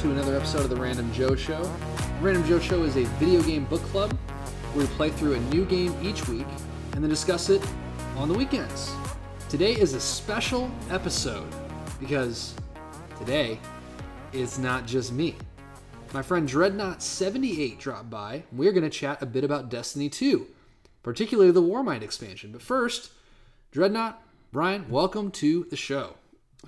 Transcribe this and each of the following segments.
to another episode of the Random Joe Show. Random Joe Show is a video game book club where we play through a new game each week and then discuss it on the weekends. Today is a special episode because today it's not just me. My friend Dreadnought78 dropped by. We're going to chat a bit about Destiny 2, particularly the Warmind expansion. But first, Dreadnought, Brian, welcome to the show.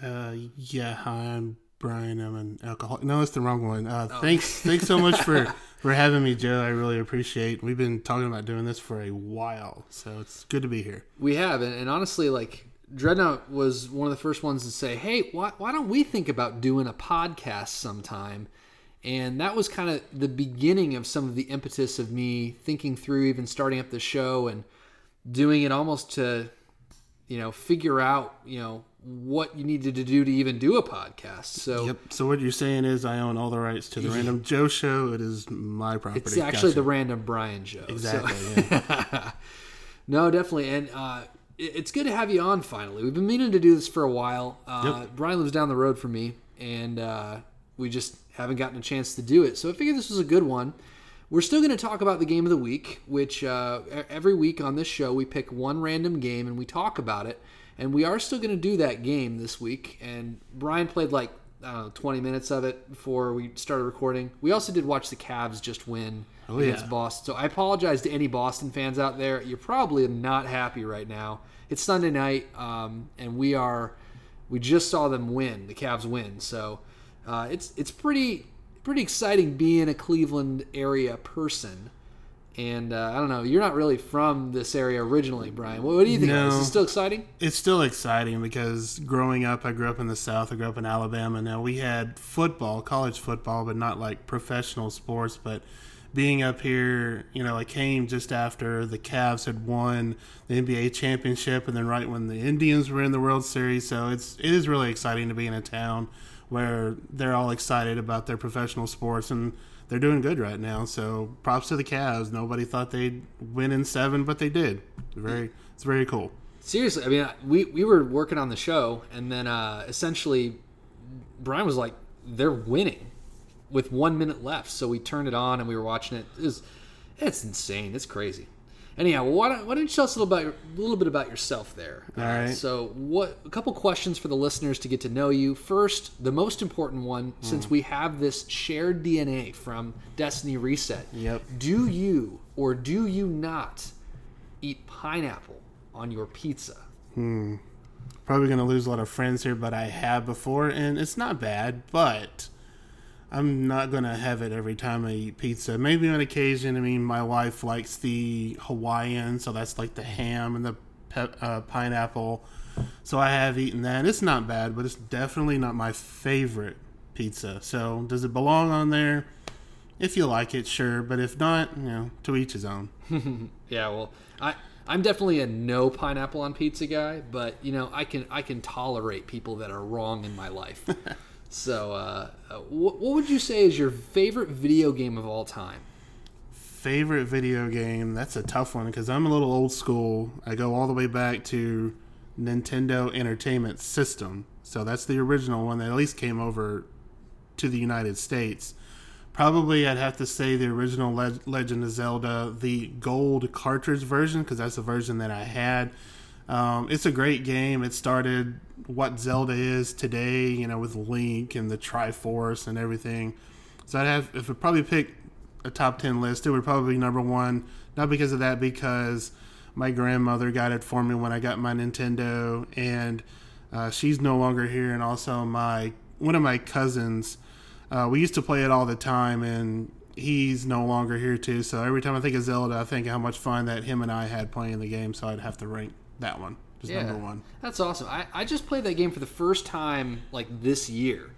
Uh, yeah, I'm Brian. I'm an alcoholic. No, it's the wrong one. Uh, Thanks, thanks so much for for having me, Joe. I really appreciate. We've been talking about doing this for a while, so it's good to be here. We have, and, and honestly, like Dreadnought was one of the first ones to say, "Hey, why, why don't we think about doing a podcast sometime?" And that was kind of the beginning of some of the impetus of me thinking through even starting up the show and doing it almost to, you know, figure out, you know, what you needed to do to even do a podcast. So Yep. So what you're saying is, I own all the rights to the Random Joe Show. It is my property. it's actually Gotcha. the Random Brian show. So- exactly. yeah. No, definitely, and uh, it's good to have you on finally. We've been meaning to do this for a while. Uh, Brian lives down the road from me, and uh, we just haven't gotten a chance to do it. So I figured this was a good one. We're still going to talk about the game of the week, which uh, every week on this show we pick one random game and we talk about it. And we are still going to do that game this week. And Brian played like I don't know, 20 minutes of it before we started recording. We also did watch the Cavs just win Oh, against yeah. Boston. So I apologize to any Boston fans out there. You're probably not happy right now. It's Sunday night, um, and we are we just saw them win. The Cavs win, so uh, it's it's pretty pretty exciting being a Cleveland area person. And uh, I don't know, you're not really from this area originally, Brian. What, what do you think? this? Is it still exciting? it's still exciting because growing up, I grew up in the South. I grew up in Alabama. Now we had football, college football, but not like professional sports. But being up here, you know, I came just after the Cavs had won the NBA championship, and then right when the Indians were in the World Series. So it's it is really exciting to be in a town where they're all excited about their professional sports and. They're doing good right now, so props to the Cavs. Nobody thought they'd win in seven, but they did. Very, it's very cool. Seriously, I mean, we we were working on the show, and then uh, essentially, Brian was like, "They're winning," with one minute left. So we turned it on and we were watching it. It was, it's insane. It's crazy. Anyhow, why don't, why don't you tell us a little about your, a little bit about yourself there? All Uh, right. so what? A couple questions for the listeners to get to know you. First, the most important one, since we have this shared DNA from Destiny Reset. Yep. Do you or do you not eat pineapple on your pizza? Hmm. Probably going to lose a lot of friends here, but I have before, and it's not bad, but I'm not going to have it every time I eat pizza. Maybe on occasion. I mean, my wife likes the Hawaiian, so that's like the ham and the pe- uh, pineapple. So I have eaten that. It's not bad, but it's definitely not my favorite pizza. So does it belong on there? If you like it, sure, but if not, you know, to each his own. Yeah, well, I I'm definitely a no pineapple on pizza guy, but you know I can I can tolerate people that are wrong in my life. so, uh, uh, what, what would you say is your favorite video game of all time? Favorite video game? That's a tough one because I'm a little old school. I go all the way back to Nintendo Entertainment System. So that's the original one that at least came over to the United States. Probably I'd have to say the original Le- Legend of Zelda, the gold cartridge version, because that's the version that I had. Um, it's a great game. It started what Zelda is today, you know, with Link and the Triforce and everything. So I'd have, if I probably pick a top 10 list, it would probably be number one. Not because of that, because my grandmother got it for me when I got my Nintendo, and uh, she's no longer here. And also, my one of my cousins, uh, we used to play it all the time, and he's no longer here too. So every time I think of Zelda, I think how much fun that him and I had playing the game. So I'd have to rank that one, just number one. That's awesome. I, I just played that game for the first time like this year,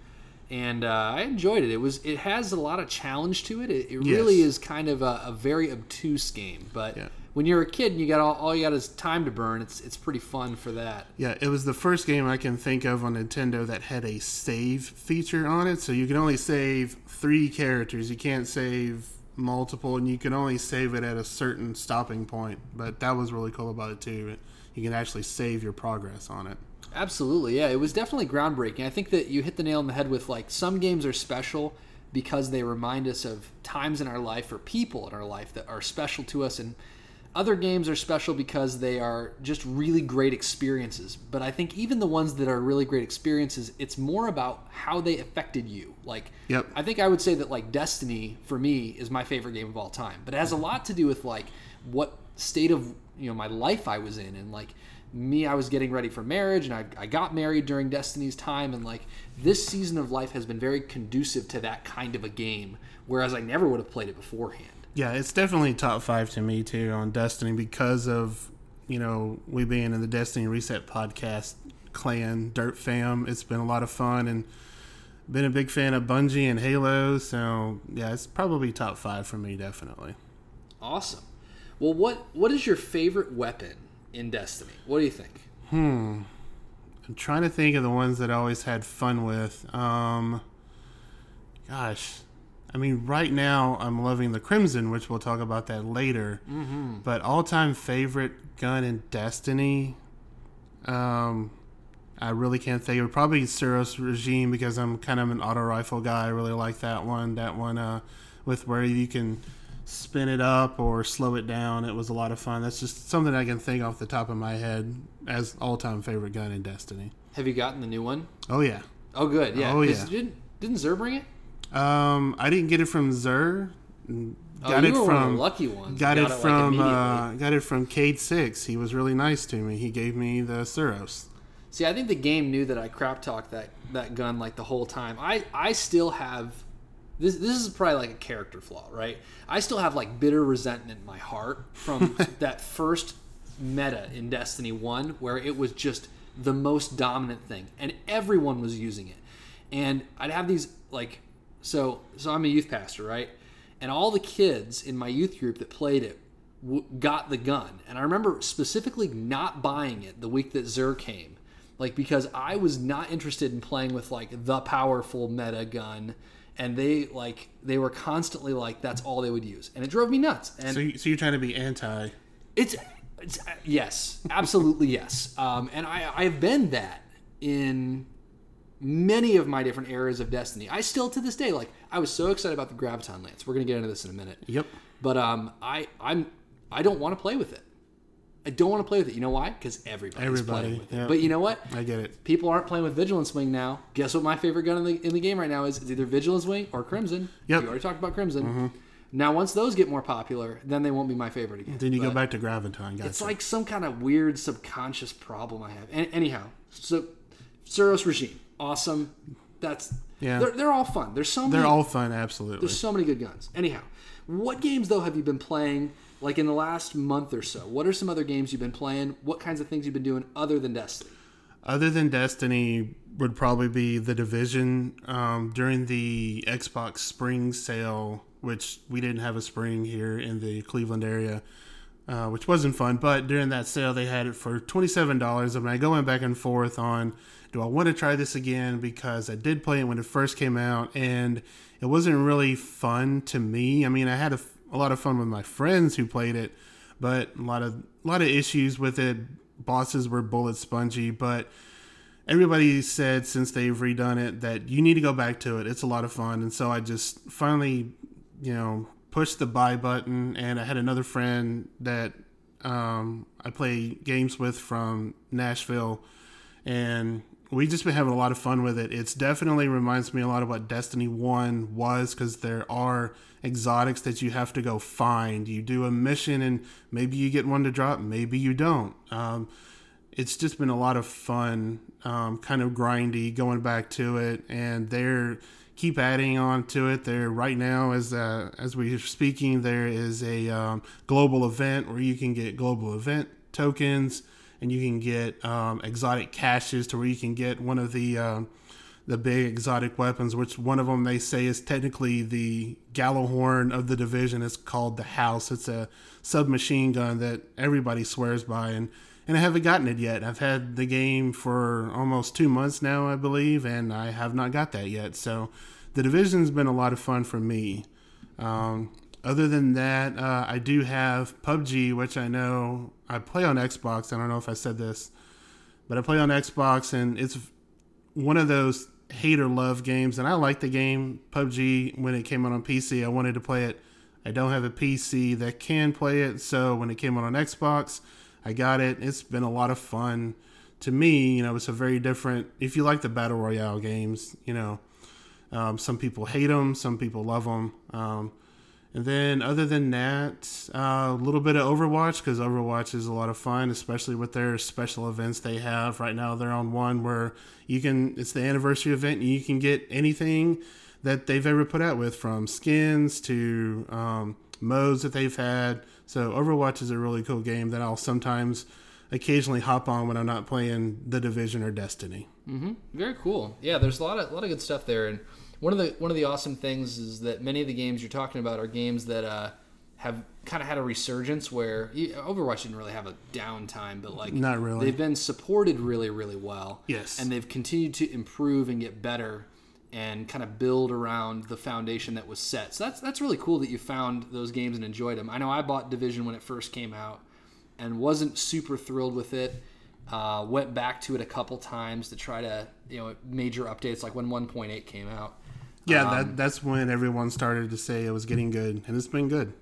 and uh, I enjoyed it. It was it has a lot of challenge to it. It, it really Yes. is kind of a, a very obtuse game, but Yeah. when you're a kid and you got all, all you got is time to burn, it's it's pretty fun for that. Yeah, it was the first game I can think of on Nintendo that had a save feature on it. So you can only save three characters. You can't save multiple, and you can only save it at a certain stopping point. But that was really cool about it too. You can actually save your progress on it. Absolutely, yeah. It was definitely groundbreaking. I think that you hit the nail on the head with like some games are special because they remind us of times in our life or people in our life that are special to us and other games are special because they are just really great experiences. But I think even the ones that are really great experiences, it's more about how they affected you. Like, Yep. I think I would say that like Destiny for me is my favorite game of all time. But it has a lot to do with like what state of you know my life I was in and like me I was getting ready for marriage and I, I got married during Destiny's time and like this season of life has been very conducive to that kind of a game whereas I never would have played it beforehand. Yeah, it's definitely top five to me too on Destiny because of you know we being in the Destiny Reset podcast clan Dirt Fam. It's been a lot of fun and been a big fan of Bungie and Halo. So yeah, it's probably top five for me definitely. Awesome. Well, what what is your favorite weapon in Destiny? What do you think? Hmm. I'm trying to think of the ones that I always had fun with. Um, gosh, I mean, right now I'm loving the Crimson, which we'll talk about that later. Mm-hmm. But all-time favorite gun in Destiny, um, I really can't think of. Probably Suros Regime because I'm kind of an auto rifle guy. I really like that one. That one uh, with where you can spin it up or slow it down. It was a lot of fun. That's just something I can think off the top of my head as all-time favorite gun in Destiny. Have you gotten the new one? Oh yeah. Oh, good. Yeah. Oh, yeah. Didn't didn't Xur bring it? Um, I didn't get it from Xur. Got oh, it one from lucky ones. got it like, from immediately. uh, got it from Cayde Six. He was really nice to me. He gave me the Suros. See, I think the game knew that I crap talked that that gun like the whole time. I I still have this. This is probably like a character flaw, right? I still have like bitter resentment in my heart from that first meta in Destiny One, where it was just the most dominant thing, and everyone was using it. And I'd have these like, so so I'm a youth pastor, right? And all the kids in my youth group that played it w- got the gun. And I remember specifically not buying it the week that Xur came, like because I was not interested in playing with like the powerful meta gun. And they like they were constantly like that's all they would use, and it drove me nuts. And So, you, so you're trying to be anti? it's, it's yes, absolutely yes. Um, and I I have been that in many of my different eras of Destiny. I still to this day like I was so excited about the Graviton Lance. We're gonna get into this in a minute. Yep. But um, I I'm I don't want to play with it. I don't want to play with it. You know why? Because everybody's Everybody, playing with it. But you know what? I get it. People aren't playing with Vigilance Wing now. Guess what? My favorite gun in the in the game right now is it's either Vigilance Wing or Crimson. Yep. We already talked about Crimson. Mm-hmm. Now, once those get more popular, then they won't be my favorite again. Then you go back to Graviton. Gotcha. it's like some kind of weird subconscious problem I have. An- anyhow, so Suros regime, awesome. That's Yeah. They're, they're all fun. There's so many. they're all fun. Absolutely. There's so many good guns. Anyhow, what games though have you been playing? Like in the last month or so, what are some other games you've been playing? What kinds of things you've been doing other than Destiny? Other than Destiny, would probably be the Division. Um, during the Xbox Spring sale, which we didn't have a spring here in the Cleveland area, uh, which wasn't fun. But during that sale, they had it for twenty seven dollars. I mean, I go back and forth on do I want to try this again because I did play it when it first came out, and it wasn't really fun to me. I mean, I had a, a lot of fun with my friends who played it, but a lot of a lot of issues with it. Bosses were bullet spongy, but everybody said since they've redone it that you need to go back to it. It's a lot of fun, and so I just finally, you know, pushed the buy button. And I had another friend that um, I play games with from Nashville, and we just been having a lot of fun with it. It's definitely reminds me a lot of what Destiny One was because there are exotics that you have to go find. You do a mission and maybe you get one to drop, maybe you don't. Um, it's just been a lot of fun, um, kind of grindy going back to it, and they're keep adding on to it. There right now, as uh, as we're speaking, there is a um, global event where you can get global event tokens, and you can get um, exotic caches to where you can get one of the um, the big exotic weapons, which one of them they say is technically the Gjallarhorn of the division. It's called the House. It's a submachine gun that everybody swears by, and and I haven't gotten it yet. I've had the game for almost two months now, I believe, and I have not got that yet. So the division's been a lot of fun for me. Um, other than that, uh, I do have PUBG, which I know I play on Xbox. I don't know if I said this but I play on Xbox, and it's one of those hate or love games. And I like the game PUBG when it came out on PC. I wanted to play it. I don't have a PC that can play it, so when it came out on Xbox, I got it. It's been a lot of fun. To me, you know, it's a very different. If you like the battle royale games, you know, um, some people hate them, some people love them. Um, and then, other than that, uh, a little bit of Overwatch because Overwatch is a lot of fun, especially with their special events they have. Right now, they're on one where you can, it's the anniversary event, and you can get anything that they've ever put out with, from skins to um, modes that they've had. So, Overwatch is a really cool game that I'll sometimes occasionally hop on when I'm not playing The Division or Destiny. Mm-hmm. Very cool. Yeah, there's a lot of, a lot of good stuff there. And one of the one of the awesome things is that many of the games you're talking about are games that uh, have kind of had a resurgence where you, Overwatch didn't really have a downtime, but like Not really. they've been supported really really well. Yes. and they've continued to improve and get better and kind of build around the foundation that was set. So that's that's really cool that you found those games and enjoyed them. I know I bought Division when it first came out and wasn't super thrilled with it. Uh, went back to it a couple times to try to you know major updates like when 1.8 came out. Yeah, that, that's when everyone started to say it was getting good, and it's been good.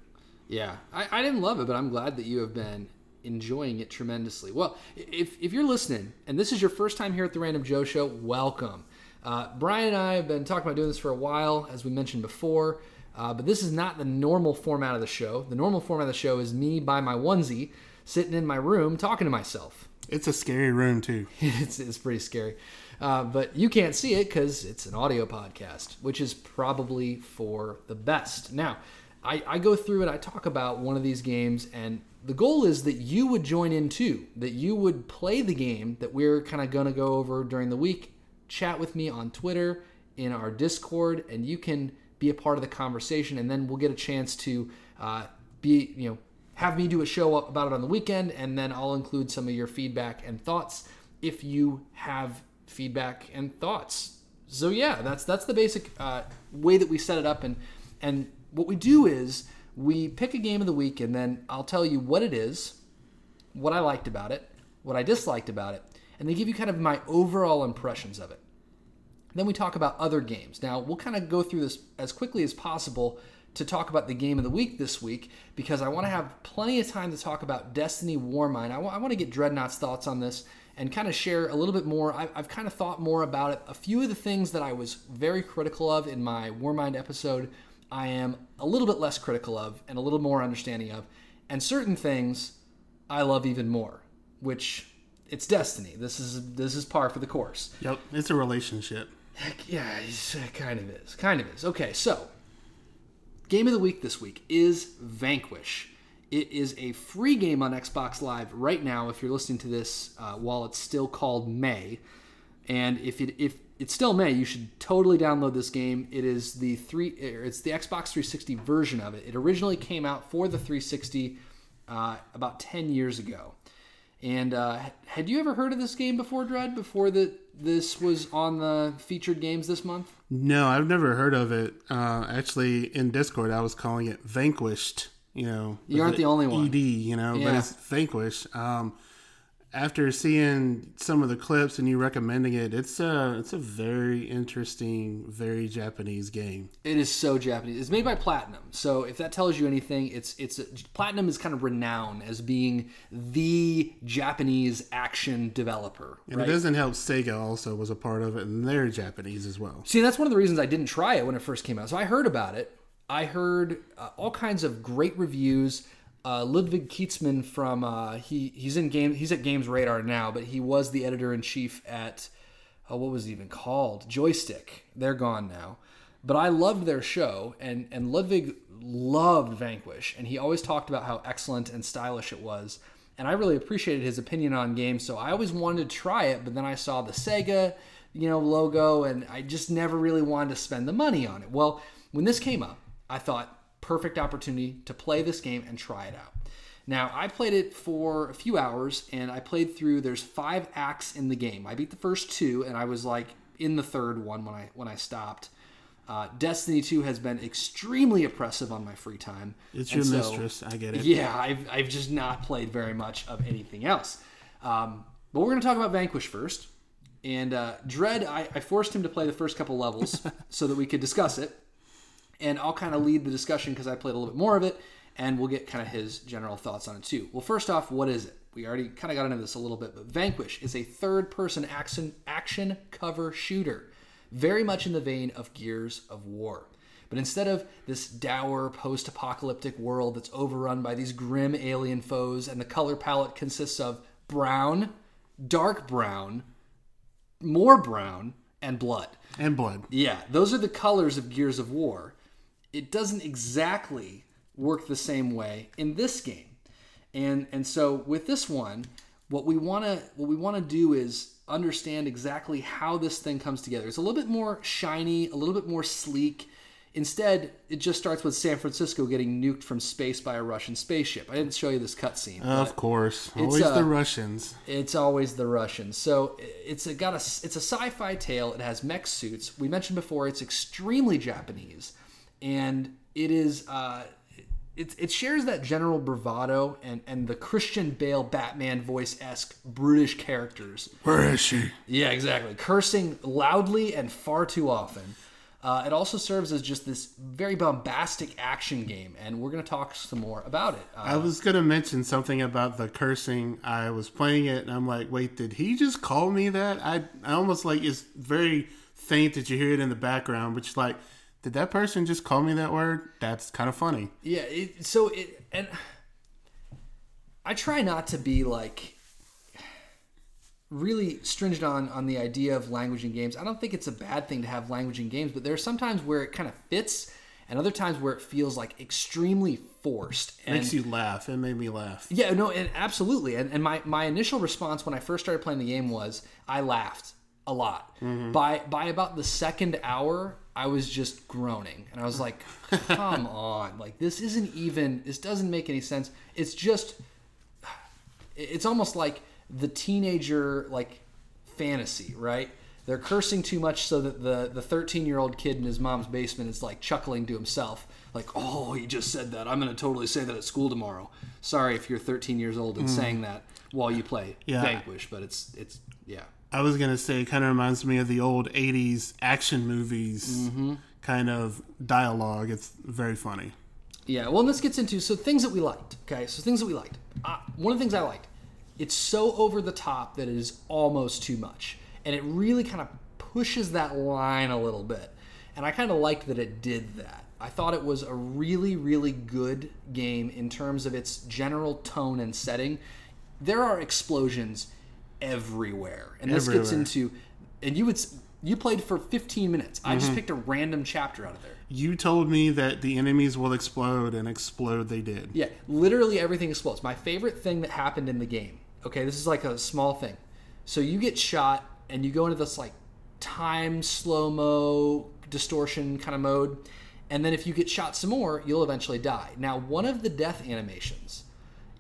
Yeah, I, I didn't love it, but I'm glad that you have been enjoying it tremendously. Well, if, if you're listening and this is your first time here at the Random Joe Show, welcome. Uh, Brian and I have been talking about doing this for a while, as we mentioned before, uh, but this is not the normal format of the show. The normal format of the show is me by my onesie, sitting in my room talking to myself. It's a scary room too. it's, it's pretty scary. Uh, but you can't see it because it's an audio podcast, which is probably for the best. Now, I, I go through and I talk about one of these games, and the goal is that you would join in too, that you would play the game that we're kind of going to go over during the week, chat with me on Twitter, in our Discord, and you can be a part of the conversation, and then we'll get a chance to uh, be, you know, have me do a show about it on the weekend, and then I'll include some of your feedback and thoughts if you have feedback and thoughts. So yeah, that's that's the basic uh, way that we set it up, and and what we do is we pick a game of the week, and then I'll tell you what it is, what I liked about it, what I disliked about it, and they give you kind of my overall impressions of it. Then we talk about other games. Now we'll kind of go through this as quickly as possible to talk about the game of the week this week because I want to have plenty of time to talk about Destiny Warmind. I, w- I want to get Dreadnought's thoughts on this and kind of share a little bit more. I, I've kind of thought more about it. A few of the things that I was very critical of in my Warmind episode, I am a little bit less critical of and a little more understanding of. And certain things I love even more, which it's Destiny. This is this is par for the course. Yep, it's a relationship. Heck yeah, it uh, kind of is. Kind of is. Okay, so game of the week this week is Vanquish. It is a free game on Xbox Live right now. If you're listening to this uh, while it's still called May, and if it if it's still May, you should totally download this game. It is the three. It's the Xbox 360 version of it. It originally came out for the 360 uh, about 10 years ago. And uh, had you ever heard of this game before, Dread? Before that this was on the featured games this month? No, I've never heard of it. Uh, actually, in Discord, I was calling it Vanquished. You know, you aren't the only one. ED, you know, yeah. but it's Vanquish. Um, after seeing some of the clips and you recommending it, it's a it's a very interesting, very Japanese game. It is so Japanese. It's made by Platinum, so if that tells you anything, it's it's Platinum is kind of renowned as being the Japanese action developer. And right? it doesn't help Sega also was a part of it, and they're Japanese as well. See, that's one of the reasons I didn't try it when it first came out. So I heard about it. I heard uh, all kinds of great reviews uh, Ludwig Kietzmann from uh, he he's in game he's at Games Radar now, but he was the editor in chief at oh, what was it even called Joystiq. They're gone now, but I loved their show, and and Ludwig loved Vanquish, and he always talked about how excellent and stylish it was. And I really appreciated his opinion on games, so I always wanted to try it. But then I saw the Sega, you know, logo, and I just never really wanted to spend the money on it. Well, when this came up, I thought perfect opportunity to play this game and try it out. Now, I played it for a few hours and I played through there's 5 acts in the game. I beat the first 2 and I was like in the third one when I when I stopped. Uh, Destiny 2 has been extremely oppressive on my free time. It's your so, mistress, I get it. Yeah, I've, I've just not played very much of anything else. Um, but we're going to talk about Vanquish first. And uh, Dread, I, I forced him to play the first couple levels so that we could discuss it. And I'll kind of lead the discussion because I played a little bit more of it, and we'll get kind of his general thoughts on it too. Well, first off, what is it? We already kind of got into this a little bit, but Vanquish is a third-person action action cover shooter, very much in the vein of Gears of War. But instead of this dour post apocalyptic world that's overrun by these grim alien foes, and the color palette consists of brown, dark brown, more brown, and blood. And blood. Yeah, those are the colors of Gears of War. It doesn't exactly work the same way in this game. And and so with this one, what we want to what we want to do is understand exactly how this thing comes together. It's a little bit more shiny, a little bit more sleek. Instead, it just starts with San Francisco getting nuked from space by a Russian spaceship. I didn't show you this cutscene. Of course, always uh, the Russians. It's always the Russians. So it's a, got a it's a sci-fi tale. It has mech suits. We mentioned before it's extremely Japanese, and it is uh, it, it shares that general bravado and and the Christian Bale Batman voice esque brutish characters. Where is she? Yeah, exactly. Cursing loudly and far too often. Uh, it also serves as just this very bombastic action game, and we're going to talk some more about it. Uh, I was going to mention something about the cursing. I was playing it, and I'm like, wait, did he just call me that? I, I almost like it's very faint that you hear it in the background, which like, did that person just call me that word? That's kind of funny. Yeah, it, so it and I try not to be like really stringent on on the idea of language in games. I don't think it's a bad thing to have language in games, but there are sometimes where it kind of fits and other times where it feels like extremely forced. And Makes you laugh. It made me laugh. yeah, no, and absolutely. And, and my, my initial response when I first started playing the game was I laughed a lot. Mm-hmm. By by about the second hour, I was just groaning, and I was like, "Come on! Like this isn't even. This doesn't make any sense. It's just. It's almost like the teenager like fantasy, right? They're cursing too much so that the the 13 year old kid in his mom's basement is like chuckling to himself, like, "Oh, he just said that. I'm gonna totally say that at school tomorrow." Sorry if you're 13 years old and mm. saying that while you play Yeah. Vanquish, but it's it's yeah. I was gonna say, it kind of reminds me of the old '80s action movies kind of dialogue. It's very funny. Yeah, well, and this gets into so things that we liked. Okay, so things that we liked. Uh, one of the things I liked, it's so over the top that it is almost too much, and it really kind of pushes that line a little bit. And I kind of liked that it did that. I thought it was a really, really good game in terms of its general tone and setting. There are explosions everywhere, and this gets into. And you would you played for 15 minutes. I just mm-hmm. picked a random chapter out of there. You told me that the enemies will explode, and explode they did. Yeah, literally everything explodes. My favorite thing that happened in the game. Okay, this is like a small thing. So you get shot and you go into this like time slow mo distortion kind of mode, and then if you get shot some more, you'll eventually die. Now, one of the death animations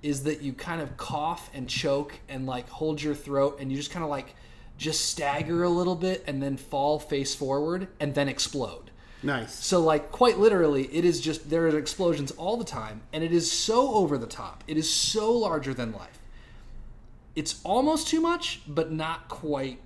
is that you kind of cough and choke and like hold your throat and you just kind of like just stagger a little bit and then fall face forward and then explode. Nice. So, like, quite literally, it is just there are explosions all the time, and it is so over the top. It is so larger than life. It's almost too much, but not quite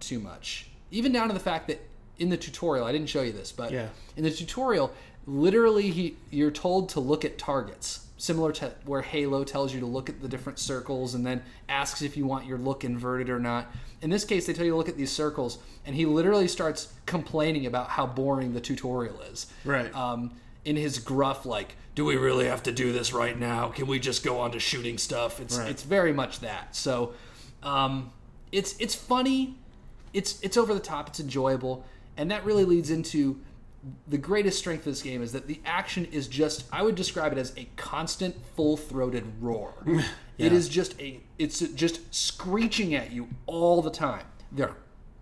too much. Even down to the fact that in the tutorial, I didn't show you this, but Yeah. in the tutorial, literally, he you're told to look at targets, similar to where Halo tells you to look at the different circles and then asks if you want your look inverted or not. In this case, they tell you to look at these circles, and he literally starts complaining about how boring the tutorial is. Right. Um, in his gruff, like, "Do we really have to do this right now? Can we just go on to shooting stuff?" It's Right. it's very much that. So, um, it's it's funny, it's it's over the top, it's enjoyable, and that really leads into the greatest strength of this game is that the action is just I would describe it as a constant full-throated roar. It is just a it's just screeching at you all the time. There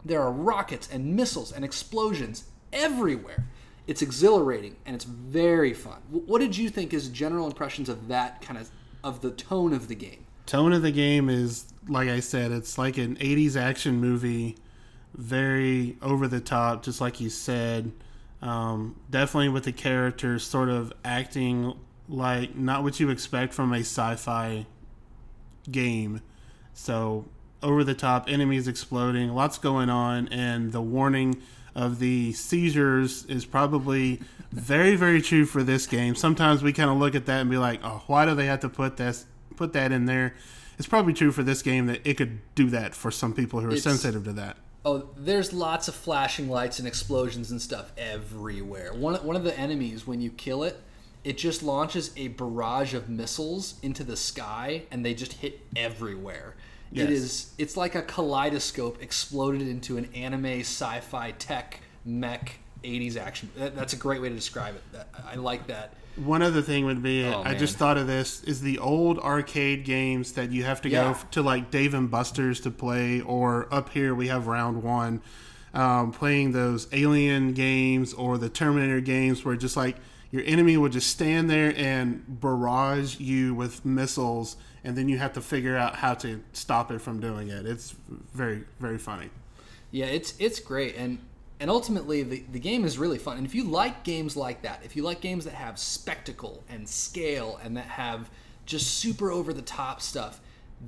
there are rockets and missiles and explosions everywhere. It's exhilarating and it's very fun. What did you think is general impressions of that kind of of the tone of the game? Tone of the game is like I said, it's like an '80s action movie, very over the top, just like you said. Um, definitely with the characters sort of acting like not what you expect from a sci-fi game. So over the top, enemies exploding, lots going on, and the warning of the seizures is probably very, very true for this game. Sometimes we kind of look at that and be like, oh, why do they have to put this put that in there? It's probably true for this game that it could do that for some people who are It's- sensitive to that. Oh, there's lots of flashing lights and explosions and stuff everywhere. One one of the enemies when you kill it, it just launches a barrage of missiles into the sky and they just hit everywhere. Yes. It is it's like a kaleidoscope exploded into an anime sci-fi tech mech 80s action. That, that's a great way to describe it. I like that. One other thing would be, Oh, I just thought of this, is the old arcade games that you have to Yeah. go to like Dave and Buster's to play, or up here we have round one, um, playing those Alien games or the Terminator games where just like your enemy would just stand there and barrage you with missiles, and then you have to figure out how to stop it from doing it. It's very, very funny. Yeah, it's it's great, and and ultimately the the game is really fun. And if you like games like that, if you like games that have spectacle and scale and that have just super over the top stuff,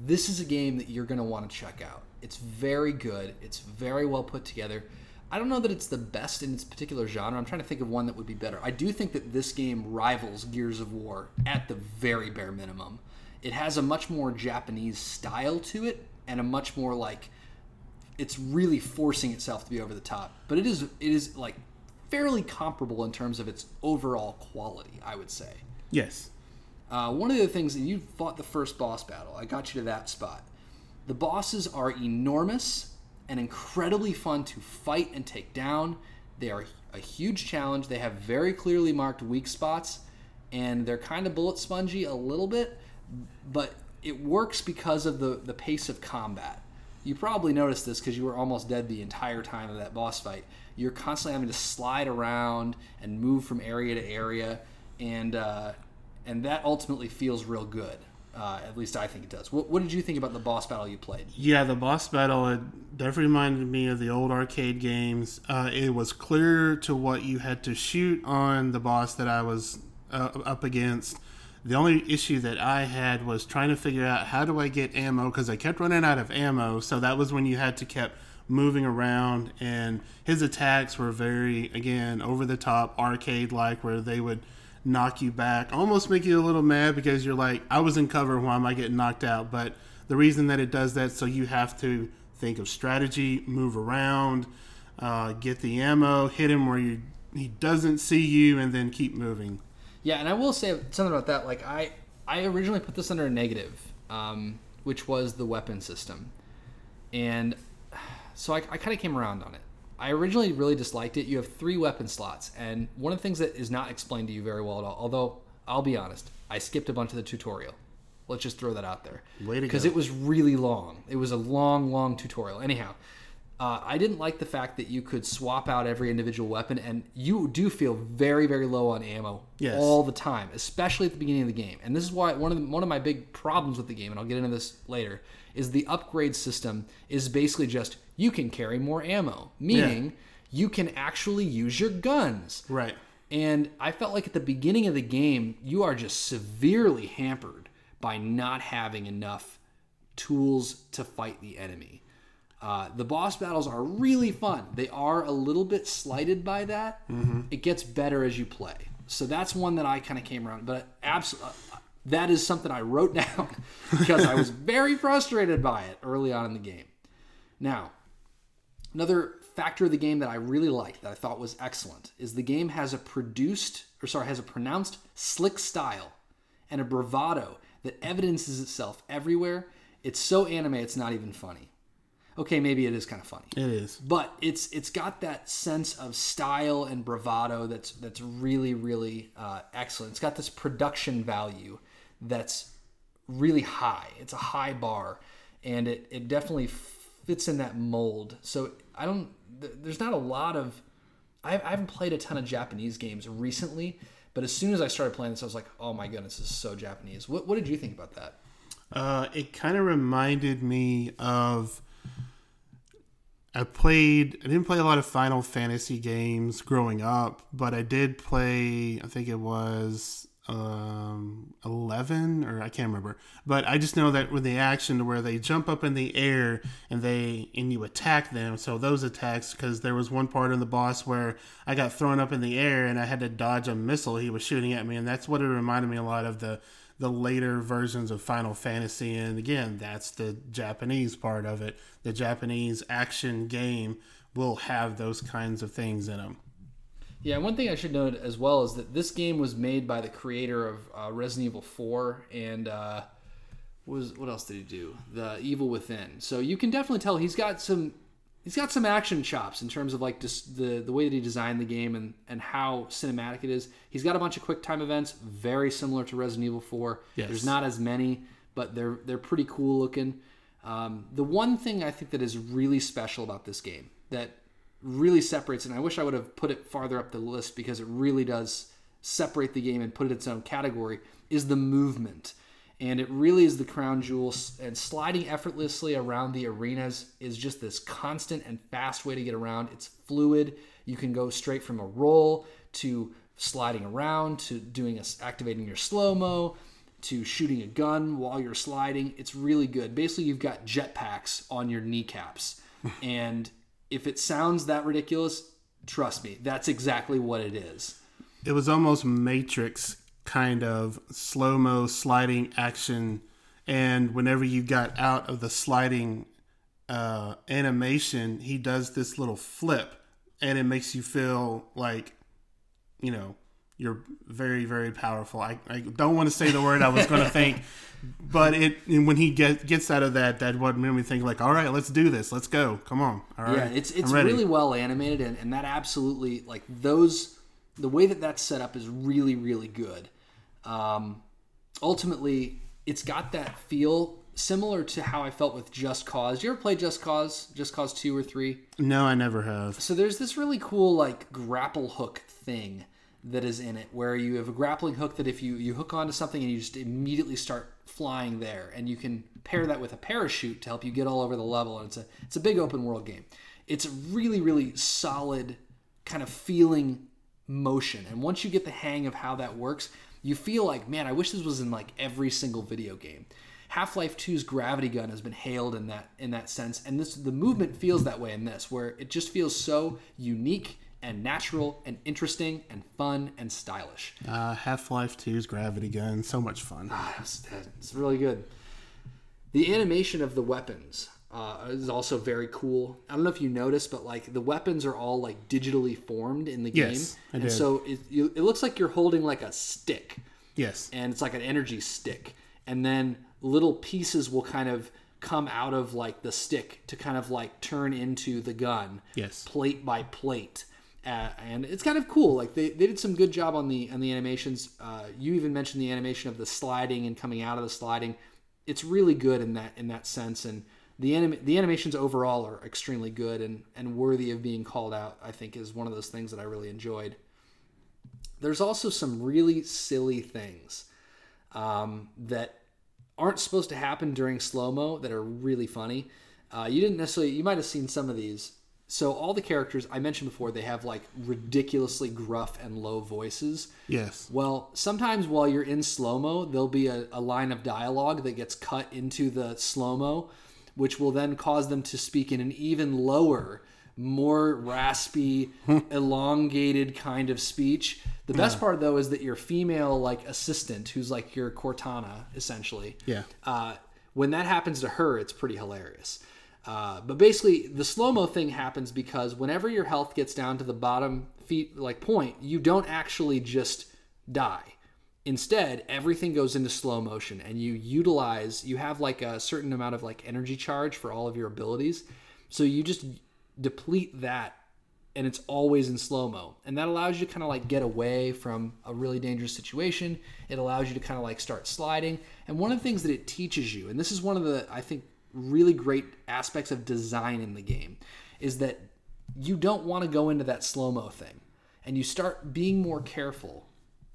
this is a game that you're going to want to check out. It's very good. It's very well put together. I don't know that it's the best in its particular genre. I'm trying to think of one that would be better. I do think that this game rivals Gears of War at the very bare minimum. It has a much more Japanese style to it and a much more like it's really forcing itself to be over the top. But it is it is like fairly comparable in terms of its overall quality, I would say. Yes. Uh, one of the things that you fought the first boss battle, I got you to that spot. The bosses are enormous and incredibly fun to fight and take down. They are a huge challenge. They have very clearly marked weak spots, and they're kind of bullet spongy a little bit, but it works because of the, the pace of combat. You probably noticed this because you were almost dead the entire time of that boss fight. You're constantly having to slide around and move from area to area, and uh, and that ultimately feels real good. Uh, at least I think it does. What, what did you think about the boss battle you played? Yeah, the boss battle it definitely reminded me of the old arcade games. Uh, it was clear to what you had to shoot on the boss that I was uh, up against. The only issue that I had was trying to figure out how do I get ammo because I kept running out of ammo. So that was when you had to kept moving around, and his attacks were very again over the top arcade like, where they would knock you back, almost make you a little mad because you're like, I was in cover. Why am I getting knocked out? But the reason that it does that, so you have to think of strategy, move around, uh, get the ammo, hit him where you he doesn't see you, and then keep moving. Yeah, and I will say something about that. Like I, I originally put this under a negative, um, which was the weapon system, and so I, I kind of came around on it. I originally really disliked it. You have three weapon slots, and one of the things that is not explained to you very well at all. Although I'll be honest, I skipped a bunch of the tutorial. Let's just throw that out there because it was really long. It was a long, long tutorial. Anyhow, uh, I didn't like the fact that you could swap out every individual weapon, and you do feel very, very low on ammo Yes. all the time, especially at the beginning of the game. And this is why one of the, one of my big problems with the game, and I'll get into this later, is the upgrade system is basically just you can carry more ammo, meaning you can actually use your guns. Right. And I felt like at the beginning of the game, you are just severely hampered by not having enough tools to fight the enemy. Uh, the boss battles are really fun. They are a little bit slighted by that. It gets better as you play. So that's one that I kind of came around. But absolutely, that is something I wrote down because I was very frustrated by it early on in the game. Now, Another factor of the game that I really liked, that I thought was excellent, is the game has a produced, or sorry, has a pronounced slick style and a bravado that evidences itself everywhere. It's so anime, it's not even funny. Okay, maybe it is kind of funny, It is. but it's it's got that sense of style and bravado that's that's really really uh, excellent. It's got this production value that's really high. It's a high bar, and it, it definitely fits in that mold. So I don't. There's not a lot of. I, haven't played a ton of Japanese games recently, but as soon as I started playing this, I was like, oh my goodness, this is so Japanese. What What did you think about that? Uh, it kind of reminded me of. I played. I didn't play a lot of Final Fantasy games growing up, but I did play. I think it was um, 11 or I can't remember. But I just know that with the action where they jump up in the air and they and you attack them. So those attacks because there was one part in the boss where I got thrown up in the air and I had to dodge a missile he was shooting at me and that's what it reminded me a lot of the the later versions of Final Fantasy and again, that's the Japanese part of it. The Japanese action game will have those kinds of things in them. Yeah, one thing I should note as well is that this game was made by the creator of uh, Resident Evil 4 and uh, was what else did he do? The Evil Within. So you can definitely tell he's got some he's got some action chops in terms of like just the the way that he designed the game and and how cinematic it is. He's got a bunch of quick time events very similar to Resident Evil 4. Yes. There's not as many, but they're they're pretty cool looking. Um, the one thing I think that is really special about this game that really separates, and I wish I would have put it farther up the list because it really does separate the game and put it in its own category, is the movement. And it really is the crown jewel. And sliding effortlessly around the arenas is just this constant and fast way to get around. It's fluid. You can go straight from a roll to sliding around to doing a, activating your slow mo to shooting a gun while you're sliding. It's really good. Basically, you've got jetpacks on your kneecaps, and if it sounds that ridiculous, trust me, that's exactly what it is. It was almost Matrix kind of slow mo sliding action. And whenever you got out of the sliding uh, animation, he does this little flip and it makes you feel like, you know, you're very, very powerful. I, I don't want to say the word I was going to think, but it when he get, gets out of that, that what made me think like, all right, let's do this, let's go, come on, all right. Yeah, it's it's really well animated, and, and that absolutely like those the way that that's set up is really really good. Um, ultimately, it's got that feel similar to how I felt with Just Cause. You ever play Just Cause? Just Cause two or three? No, I never have. So there's this really cool like grapple hook thing that is in it where you have a grappling hook that if you you hook onto something and you just immediately start flying there and you can pair that with a parachute to help you get all over the level and it's a it's a big open world game it's a really really solid kind of feeling motion and once you get the hang of how that works you feel like man i wish this was in like every single video game half-life 2's gravity gun has been hailed in that in that sense and this the movement feels that way in this where it just feels so unique and natural and interesting and fun and stylish. Uh, Half Life 2's Gravity Gun, so much fun. Ah, it's, it's, really good. The animation of the weapons uh, is also very cool. I don't know if you noticed, but like the weapons are all like digitally formed in the game, yes, I and did. so it, you, it looks like you're holding like a stick. Yes, and it's like an energy stick, and then little pieces will kind of come out of like the stick to kind of like turn into the gun. Yes, plate by plate uh, and it's kind of cool. Like they, they did some good job on the on the animations. Uh, you even mentioned the animation of the sliding and coming out of the sliding. It's really good in that in that sense, and the anim- the animations overall are extremely good and and worthy of being called out. I think is one of those things that I really enjoyed. There's also some really silly things um, that aren't supposed to happen during slow mo that are really funny. Uh, you didn't necessarily you might have seen some of these so all the characters I mentioned before, they have like ridiculously gruff and low voices. Yes. Well, sometimes while you're in slow mo, there'll be a, a line of dialogue that gets cut into the slow mo, which will then cause them to speak in an even lower, more raspy, elongated kind of speech. The best yeah. part though is that your female like assistant, who's like your Cortana essentially. Yeah. Uh, when that happens to her, it's pretty hilarious. Uh, but basically, the slow mo thing happens because whenever your health gets down to the bottom feet like point, you don't actually just die. Instead, everything goes into slow motion, and you utilize. You have like a certain amount of like energy charge for all of your abilities, so you just deplete that, and it's always in slow mo, and that allows you to kind of like get away from a really dangerous situation. It allows you to kind of like start sliding, and one of the things that it teaches you, and this is one of the I think really great aspects of design in the game is that you don't want to go into that slow mo thing and you start being more careful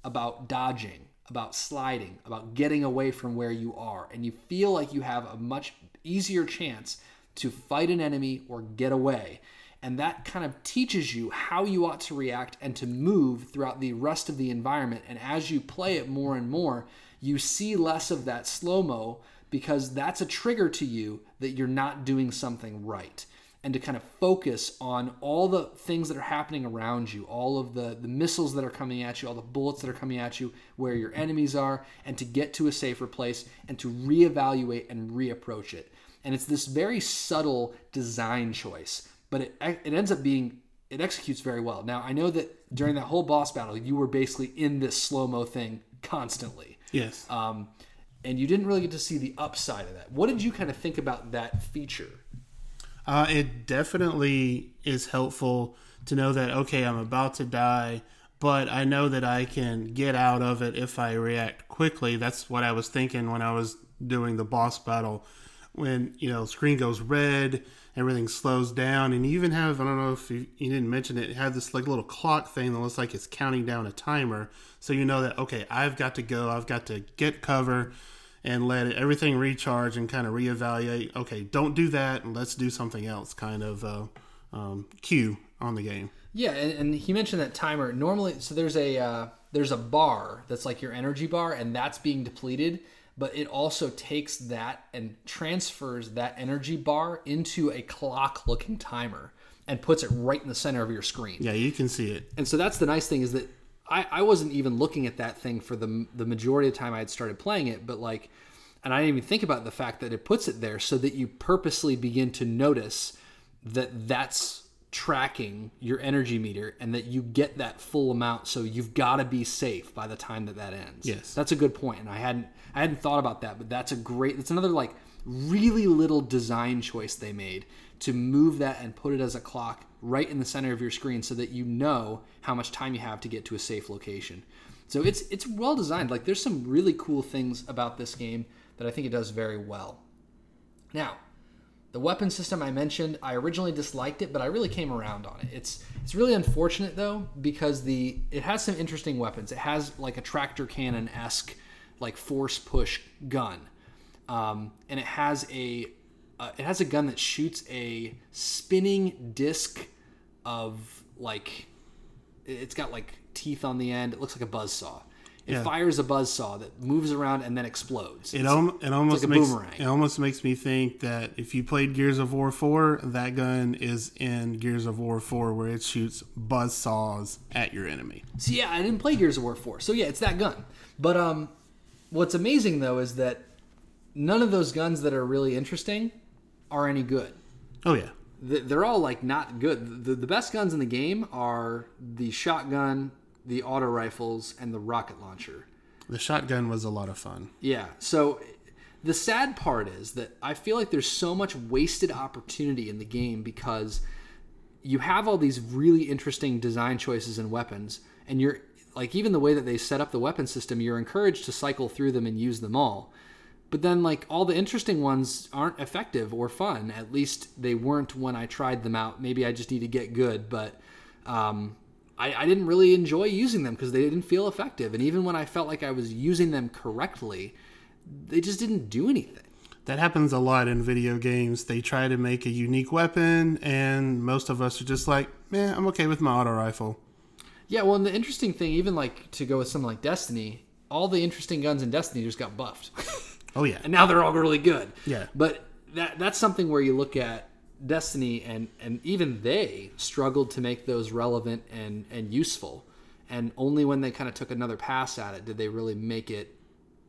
about dodging, about sliding, about getting away from where you are. And you feel like you have a much easier chance to fight an enemy or get away. And that kind of teaches you how you ought to react and to move throughout the rest of the environment. And as you play it more and more, you see less of that slow mo because that's a trigger to you that you're not doing something right and to kind of focus on all the things that are happening around you, all of the, the missiles that are coming at you, all the bullets that are coming at you, where your enemies are, and to get to a safer place and to reevaluate and reapproach it. And it's this very subtle design choice, but it, it ends up being, it executes very well. Now, I know that during that whole boss battle, you were basically in this slow mo thing constantly. Yes. Um, and you didn't really get to see the upside of that. What did you kind of think about that feature? Uh, it definitely is helpful to know that okay, I'm about to die, but I know that I can get out of it if I react quickly. That's what I was thinking when I was doing the boss battle. When you know screen goes red, everything slows down, and you even have I don't know if you, you didn't mention it, it had this like little clock thing that looks like it's counting down a timer, so you know that okay, I've got to go, I've got to get cover and let it, everything recharge and kind of reevaluate. Okay, don't do that, and let's do something else. Kind of uh, um, cue on the game. Yeah, and, and, he mentioned that timer. Normally, so there's a uh, there's a bar that's like your energy bar, and that's being depleted. But it also takes that and transfers that energy bar into a clock-looking timer and puts it right in the center of your screen. Yeah, you can see it. And so that's the nice thing is that I, I wasn't even looking at that thing for the the majority of the time I had started playing it, but like, and I didn't even think about the fact that it puts it there so that you purposely begin to notice that that's tracking your energy meter and that you get that full amount so you've got to be safe by the time that that ends. Yes. That's a good point and i hadn't i hadn't thought about that but that's a great that's another like really little design choice they made to move that and put it as a clock right in the center of your screen so that you know how much time you have to get to a safe location. So it's it's well designed. Like there's some really cool things about this game that I think it does very well. Now, the weapon system I mentioned, I originally disliked it, but I really came around on it. It's it's really unfortunate though because the it has some interesting weapons. It has like a tractor cannon esque like force push gun, um, and it has a uh, it has a gun that shoots a spinning disc of like it's got like teeth on the end. It looks like a buzz saw. It yeah. fires a buzz saw that moves around and then explodes. It, al- it almost like makes boomerang. it almost makes me think that if you played Gears of War four, that gun is in Gears of War four where it shoots buzz saws at your enemy. So yeah, I didn't play Gears of War four, so yeah, it's that gun. But um, what's amazing though is that none of those guns that are really interesting are any good. Oh yeah, they're all like not good. The, the best guns in the game are the shotgun, the auto rifles, and the rocket launcher. The shotgun was a lot of fun. Yeah. So the sad part is that I feel like there's so much wasted opportunity in the game because you have all these really interesting design choices and weapons, and you're like even the way that they set up the weapon system, you're encouraged to cycle through them and use them all but then like all the interesting ones aren't effective or fun. At least they weren't when i tried them out. Maybe i just need to get good but um, I, I, didn't really enjoy using them because they didn't feel effective. And even when i felt like i was using them correctly they just didn't do anything. That happens a lot in video games. They try to make a unique weapon and most of us are just like man i'm okay with my auto rifle. Yeah well and the interesting thing even like to go with something like destiny all the interesting guns in destiny just got buffed Oh yeah. And now they're all really good. Yeah. But that that's something where you look at Destiny and and even they struggled to make those relevant and and useful. And only when they kind of took another pass at it did they really make it,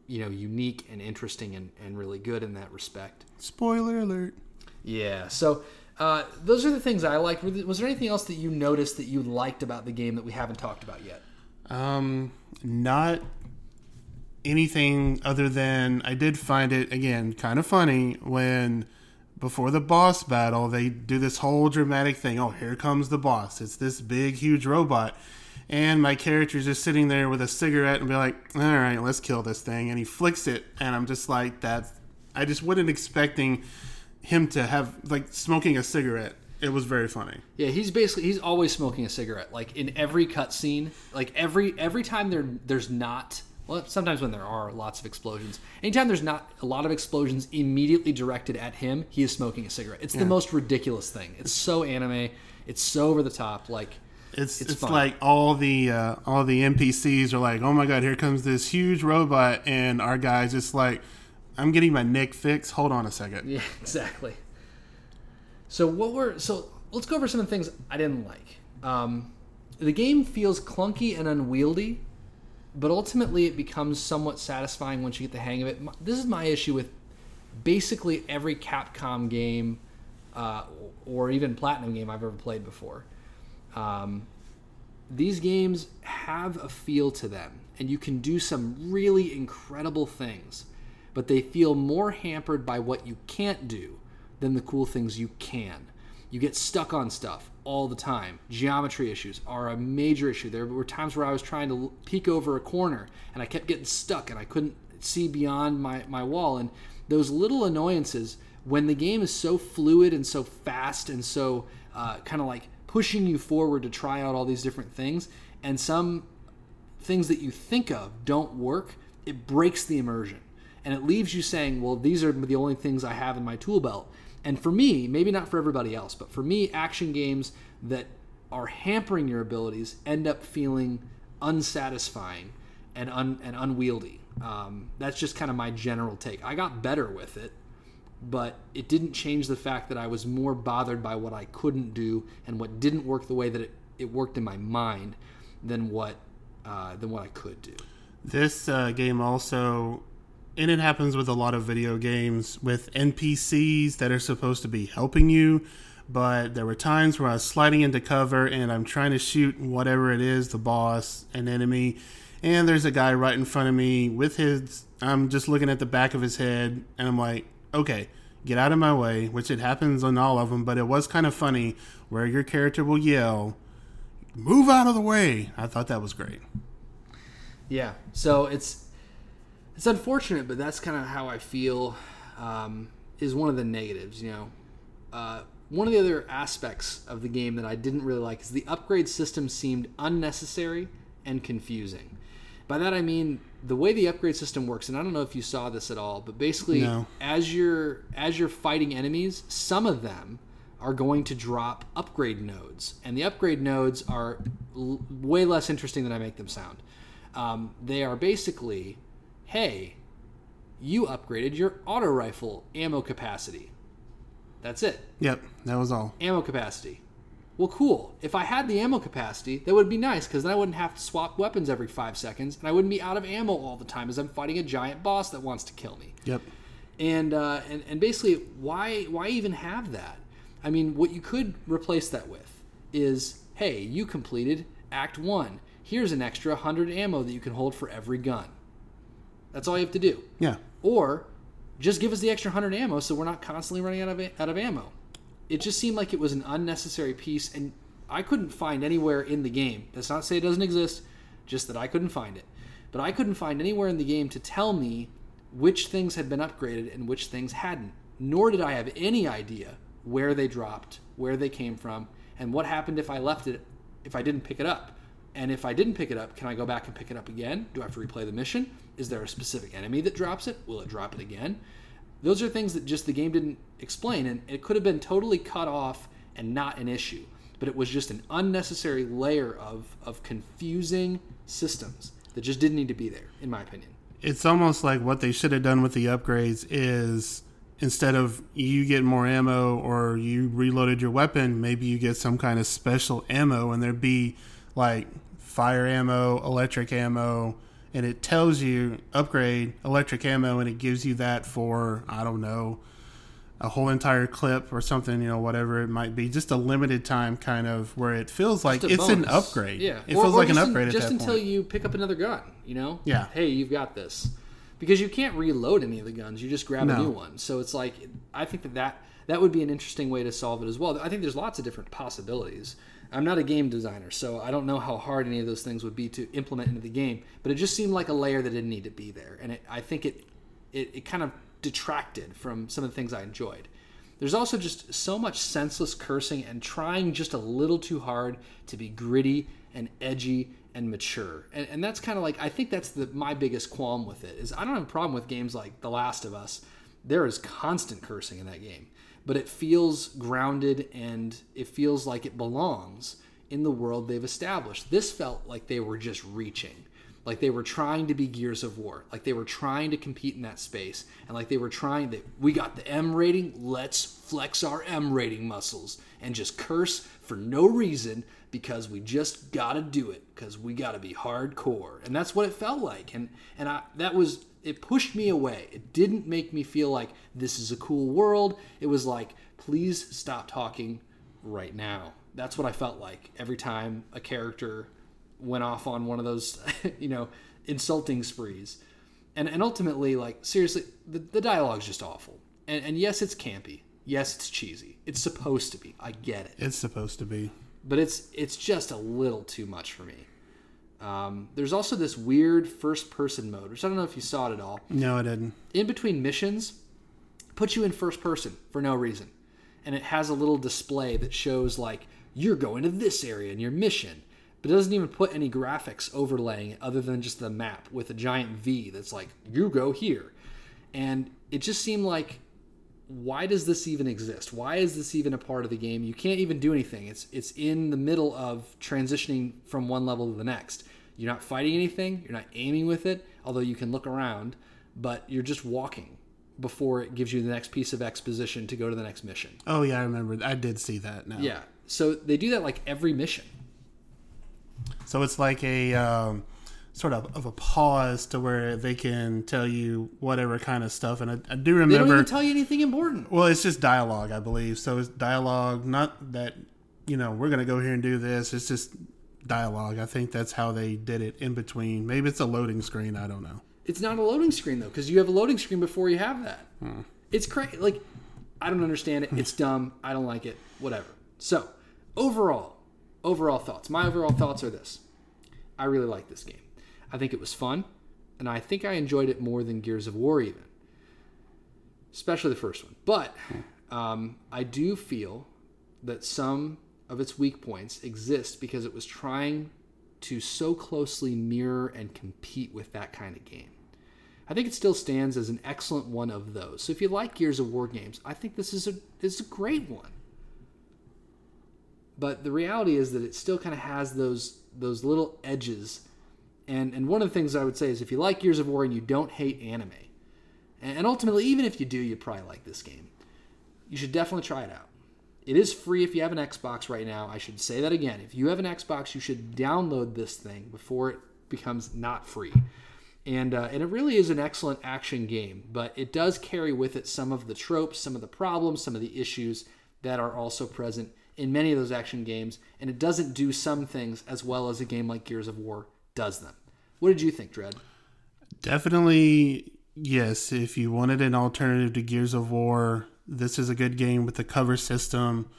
you know, unique and interesting and, and really good in that respect. Spoiler alert. Yeah. So uh, those are the things I liked. Was there anything else that you noticed that you liked about the game that we haven't talked about yet? Um, not anything other than I did find it again kind of funny when before the boss battle they do this whole dramatic thing. Oh, here comes the boss. It's this big huge robot. And my character's just sitting there with a cigarette and be like, "All right, let's kill this thing." And he flicks it and I'm just like that I just wasn't expecting him to have like smoking a cigarette it was very funny. Yeah, he's basically he's always smoking a cigarette. Like in every cutscene, like every every time there there's not well, sometimes when there are lots of explosions. Anytime there's not a lot of explosions immediately directed at him, he is smoking a cigarette. It's yeah. the most ridiculous thing. It's so anime. It's so over the top. Like It's It's it's, like all the uh, all the NPCs are like, oh my god, here comes this huge robot, and our guy's just like, I'm getting my neck fixed. Hold on a second. Yeah, exactly. So what were so let's go over some of the things I didn't like. Um, the game feels clunky and unwieldy, but ultimately it becomes somewhat satisfying once you get the hang of it. This is my issue with basically every Capcom game uh, or even Platinum game I've ever played before. Um, these games have a feel to them, and you can do some really incredible things, but they feel more hampered by what you can't do than the cool things you can. You get stuck on stuff all the time. Geometry issues are a major issue. There were times where I was trying to peek over a corner and I kept getting stuck and I couldn't see beyond my, my wall. And those little annoyances, when the game is so fluid and so fast and so uh, kind of like pushing you forward to try out all these different things, and some things that you think of don't work, it breaks the immersion. And it leaves you saying, well, these are the only things I have in my tool belt. And for me, maybe not for everybody else, but for me, action games that are hampering your abilities end up feeling unsatisfying and, un- and unwieldy. Um, that's just kind of my general take. I got better with it, but it didn't change the fact that I was more bothered by what I couldn't do and what didn't work the way that it, it worked in my mind than what uh, than what I could do. This uh, game also, and it happens with a lot of video games with NPCs that are supposed to be helping you, but there were times where I was sliding into cover and I'm trying to shoot whatever it is, the boss, an enemy, and there's a guy right in front of me with his. I'm just looking at the back of his head, and I'm like, okay, get out of my way, which it happens on all of them, but it was kind of funny where your character will yell, move out of the way. I thought that was great. Yeah. So it's it's unfortunate, but that's kind of how I feel. Um, is one of the negatives. You know, uh, one of the other aspects of the game that I didn't really like is the upgrade system seemed unnecessary and confusing. By that I mean the way the upgrade system works, and I don't know if you saw this at all, but basically, No. as you're as you're fighting enemies, some of them are going to drop upgrade nodes, and the upgrade nodes are l- way less interesting than I make them sound. Um, they are basically, hey, you upgraded your auto rifle ammo capacity. That's it, Yep, that was all. ammo capacity. Well, cool. If I had the ammo capacity, that would be nice because then I wouldn't have to swap weapons every five seconds, and I wouldn't be out of ammo all the time as I'm fighting a giant boss that wants to kill me Yep. and uh, and and basically why why even have that? I mean, what you could replace that with is, hey, you completed Act One. Here's an extra hundred ammo that you can hold for every gun. That's all you have to do. Yeah. Or just give us the extra hundred ammo so we're not constantly running out of out of ammo. It just seemed like it was an unnecessary piece, and I couldn't find anywhere in the game. That's not to say it doesn't exist, just that I couldn't find it. But I couldn't find anywhere in the game to tell me which things had been upgraded and which things hadn't. Nor did I have any idea where they dropped, where they came from, and what happened if I left it, if I didn't pick it up. And if I didn't pick it up, can I go back and pick it up again? Do I have to replay the mission? Is there a specific enemy that drops it? Will it drop it again? Those are things that just the game didn't explain, and it could have been totally cut off and not an issue. But it was just an unnecessary layer of, of confusing systems that just didn't need to be there, in my opinion. It's almost like what they should have done with the upgrades is instead of you get more ammo or you reloaded your weapon, maybe you get some kind of special ammo and there'd be like fire ammo, electric ammo, and it tells you upgrade electric ammo and it gives you that for, I don't know, a whole entire clip or something, you know, whatever it might be. Just a limited time kind of where it feels like it's an upgrade. Yeah, It Or- feels or like an upgrade at just until point. you pick up another gun. You know. Yeah. Hey, you've got this, because you can't reload any of the guns. You just grab a new one. So it's like I think that, that that would be an interesting way to solve it as well. I think there's lots of different possibilities. I'm not a game designer, so I don't know how hard any of those things would be to implement into the game. But it just seemed like a layer that didn't need to be there, and it, I think it, it it kind of detracted from some of the things I enjoyed. There's also just so much senseless cursing and trying just a little too hard to be gritty and edgy and mature. And, and that's kind of like I think that's the my biggest qualm with it is I don't have a problem with games like The Last of Us there is constant cursing in that game, but it feels grounded and it feels like it belongs in the world they've established. This felt like they were just reaching. Like they were trying to be Gears of War. Like they were trying to compete in that space. And like they were trying that we got the M rating, let's flex our M rating muscles and just curse for no reason because we just got to do it because we got to be hardcore. And that's what it felt like. And and I that was it pushed me away. It didn't make me feel like this is a cool world. It was like please stop talking right now. That's what I felt like every time a character went off on one of those, you know, insulting sprees. And and ultimately like seriously the, the dialogue's just awful. And and yes it's campy. Yes it's cheesy. It's supposed to be. I get it. It's supposed to be but it's it's just a little too much for me. Um, there's also this weird first person mode, which I don't know if you saw it at all. No, I didn't. In between missions, puts you in first person for no reason, and it has a little display that shows like you're going to this area in your mission, but it doesn't even put any graphics overlaying it other than just the map with a giant V that's like you go here, and it just seemed like why does this even exist? Why is this even a part of the game? You can't even do anything. It's it's in the middle of transitioning from one level to the next. You're not fighting anything, you're not aiming with it, although you can look around, but you're just walking before it gives you the next piece of exposition to go to the next mission. Oh yeah, I remember. I did see that now. Yeah. So they do that like every mission. So it's like a um, sort of of a pause to where they can tell you whatever kind of stuff. And I, I do remember they don't even tell you anything important. Well, it's just dialogue, I believe. So it's dialogue, not that you know we're gonna go here and do this. It's just dialogue. I think that's how they did it in between. Maybe it's a loading screen. I don't know. It's not a loading screen though, because you have a loading screen before you have that. Hmm. It's crazy. Like I don't understand it. It's dumb. I don't like it. Whatever. So overall, overall thoughts. My overall thoughts are this: I really like this game. I think it was fun, and I think I enjoyed it more than Gears of War, even, especially the first one. But um, I do feel that some of its weak points exist because it was trying to so closely mirror and compete with that kind of game. I think it still stands as an excellent one of those. So if you like Gears of War games, I think this is a this is a great one. But the reality is that it still kind of has those those little edges and and one of the things I would say is if you like Gears of War and you don't hate anime, and ultimately even if you do, you probably like this game. You should definitely try it out. It is free if you have an Xbox right now. I should say that again. If you have an Xbox, you should download this thing before it becomes not free. And uh, and it really is an excellent action game, but it does carry with it some of the tropes, some of the problems, some of the issues that are also present in many of those action games, and it doesn't do some things as well as a game like Gears of War does them. What did you think, Dread? Definitely, yes. If you wanted an alternative to Gears of War, this is a good game with the cover system.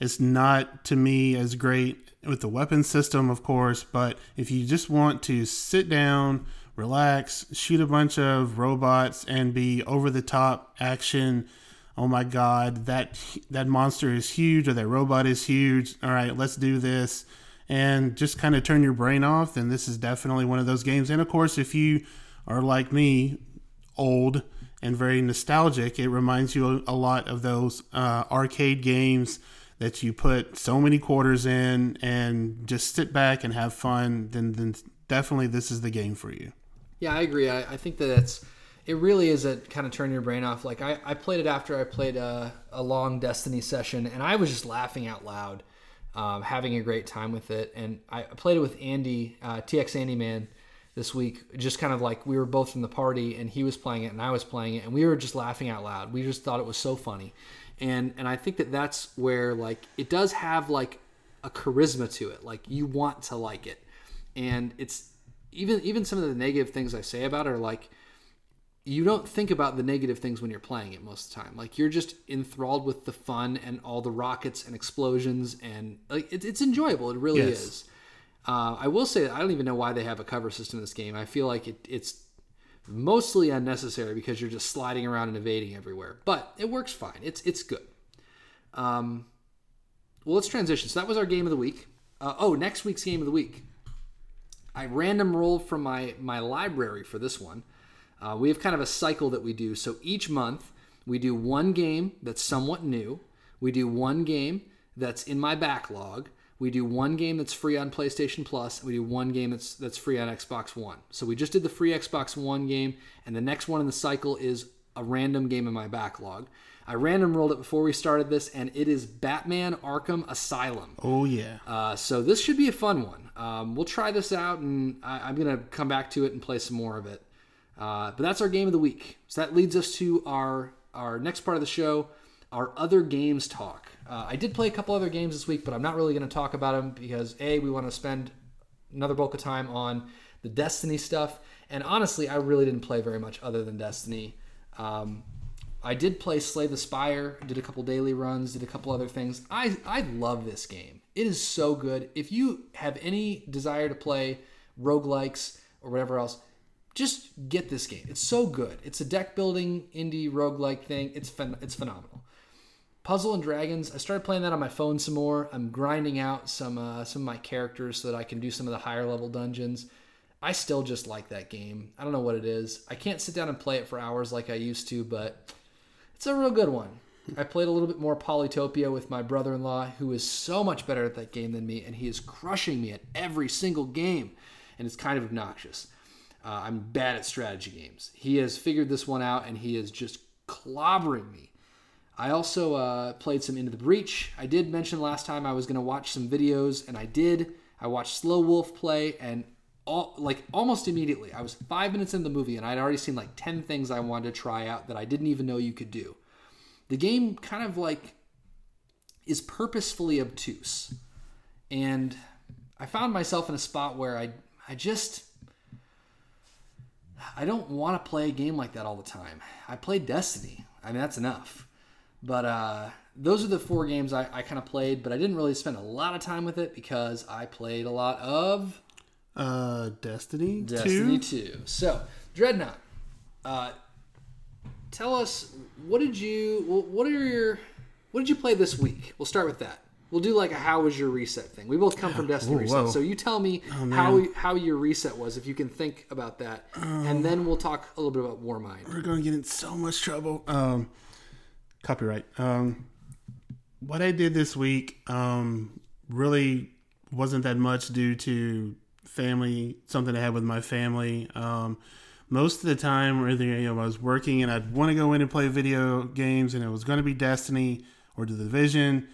It's not to me as great with the weapon system, of course, but if you just want to sit down, relax, shoot a bunch of robots, and be over the top action. Oh my God, that that monster is huge, or that robot is huge. All right, let's do this and just kind of turn your brain off, then this is definitely one of those games. And of course, if you are like me, old and very nostalgic, it reminds you a lot of those uh, arcade games that you put so many quarters in and just sit back and have fun. Then, then definitely this is the game for you. Yeah, I agree. I, I think that it's it really is a kind of turn your brain off. Like I, I played it after I played a, a long Destiny session, and I was just laughing out loud um, having a great time with it. And I played it with Andy, uh, TX Andy Man, this week. Just kind of like we were both in the party, and he was playing it, and I was playing it, and we were just laughing out loud. We just thought it was so funny, and and I think that that's where like it does have like a charisma to it. Like you want to like it, and it's even even some of the negative things I say about it are like you don't think about the negative things when you're playing it most of the time. Like you're just enthralled with the fun and all the rockets and explosions, and like it, it's enjoyable. It really yes. is. Uh, I will say I don't even know why they have a cover system in this game. I feel like it, it's mostly unnecessary because you're just sliding around and evading everywhere. But it works fine. It's it's good. Um, well, let's transition. So that was our game of the week. Uh, oh, next week's game of the week. I random rolled from my my library for this one. Uh, we have kind of a cycle that we do. So each month, We do one game that's somewhat new. We do one game that's in my backlog. We do one game that's free on PlayStation Plus. And we do one game that's that's free on Xbox One. So we just did the free Xbox One game, and the next one in the cycle is a random game in my backlog. I random rolled it before we started this, and it is Batman Arkham Asylum. Oh yeah. Uh, so this should be a fun one. Um, we'll try this out, and I, am gonna come back to it and play some more of it. Uh, but that's our game of the week. So that leads us to our our next part of the show, our other games talk. Uh, I did play a couple other games this week, but I'm not really going to talk about them because a we want to spend another bulk of time on the Destiny stuff, and honestly, I really didn't play very much other than Destiny. Um, I did play Slay the Spire, did a couple daily runs, did a couple other things. I I love this game. It is so good. If you have any desire to play roguelikes or whatever else, just get this game. It's so good. It's a deck building indie roguelike thing. It's phen- it's phenomenal. Puzzle and Dragons. I started playing that on my phone some more. I'm grinding out some uh, some of my characters so that I can do some of the higher level dungeons. I still just like that game. I don't know what it is. I can't sit down and play it for hours like I used to, but it's a real good one. I played a little bit more Polytopia with my brother in law, who is so much better at that game than me, and he is crushing me at every single game. And it's kind of obnoxious. Uh, I'm bad at strategy games. He has figured this one out, and he is just clobbering me. I also uh, played some Into the Breach. I did mention last time I was going to watch some videos, and I did. I watched Slow Wolf play, and all, like almost immediately, I was five minutes in the movie, and I'd already seen like ten things I wanted to try out that I didn't even know you could do. The game kind of like is purposefully obtuse, and I found myself in a spot where I I just I don't want to play a game like that all the time. I played Destiny. I mean, that's enough. But uh, those are the four games I, I kind of played, but I didn't really spend a lot of time with it because I played a lot of uh, Destiny. Destiny 2. 2. So, Dreadnought, uh, tell us what did you what are your what did you play this week? We'll start with that. We'll do like a how was your reset thing. We both come from Destiny Ooh, reset, whoa. so you tell me oh, how how your reset was, if you can think about that, um, and then we'll talk a little bit about Warmind. We're going to get in so much trouble. Um, copyright. Um, what I did this week um, really wasn't that much due to family, something I had with my family. Um, most of the time, either you know, I was working and I'd want to go in and play video games, and it was going to be Destiny or The Division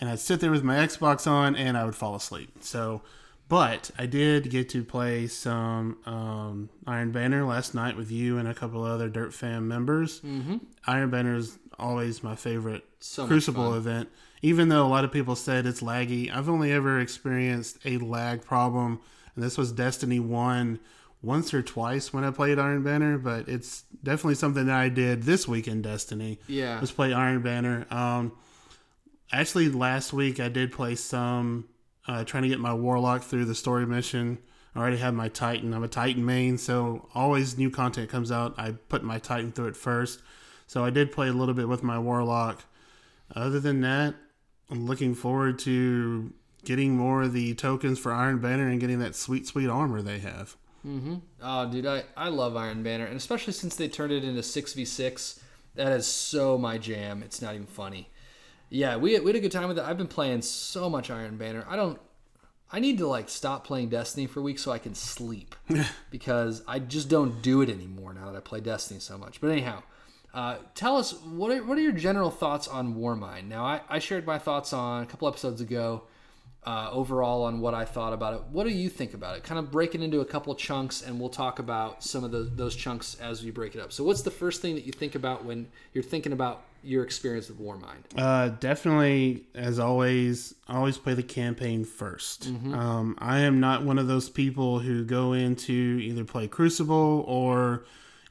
and I'd sit there with my Xbox on and I would fall asleep. So, but I did get to play some um, Iron Banner last night with you and a couple other Dirt Fam members. Mm-hmm. Iron Banner is always my favorite so Crucible event. Even though a lot of people said it's laggy, I've only ever experienced a lag problem, and this was Destiny 1 once or twice when I played Iron Banner, but it's definitely something that I did this week in Destiny. Yeah. Was play Iron Banner. Um, actually last week I did play some uh, trying to get my warlock through the story mission. I already have my Titan. I'm a Titan main, so always new content comes out. I put my Titan through it first. So I did play a little bit with my warlock. Other than that, I'm looking forward to getting more of the tokens for Iron Banner and getting that sweet, sweet armor they have. Mm-hmm. Oh, dude, I, I love Iron Banner, and especially since they turned it into six v six. That is so my jam. It's not even funny yeah, we, we had a good time with it. I've been playing so much Iron Banner. I don't. I need to like stop playing Destiny for a week so I can sleep because I just don't do it anymore now that I play Destiny so much. But anyhow, uh, tell us what are, what are your general thoughts on Warmind? Now, I, I shared my thoughts on a couple episodes ago uh, overall on what I thought about it. What do you think about it? Kind of break it into a couple chunks, and we'll talk about some of the, those chunks as we break it up. So, what's the first thing that you think about when you're thinking about your experience with Warmind? Uh, definitely, as always, always play the campaign 1st mm-hmm. um, I am not one of those people who go into either play Crucible or,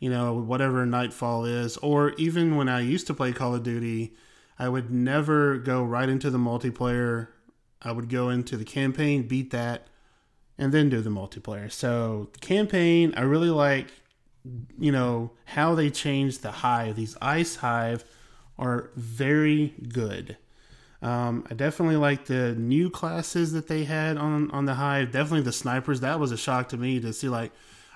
you know, whatever Nightfall is, or even when I used to play Call of Duty, I would never go right into the multiplayer. I would go into the campaign, beat that, and then do the multiplayer. So, campaign, I really like you know how they changed the hive these ice hive are very good. Um, I definitely like the new classes that they had on on the hive. Definitely the snipers. That was a shock to me to see. Like,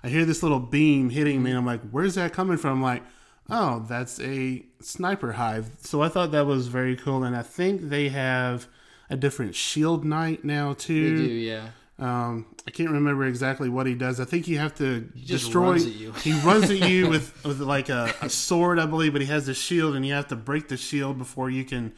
I hear this little beam hitting me, and I'm like, "Where's that coming from?" I'm like, Oh, that's a sniper hive. So I thought that was very cool, and I think they have a different shield knight now too. They do, yeah. Um, I can't remember exactly what he does. I think you have to just destroy. runs at you. he runs at you with, with like a, a sword, I believe, but he has a shield, and you have to break the shield before you can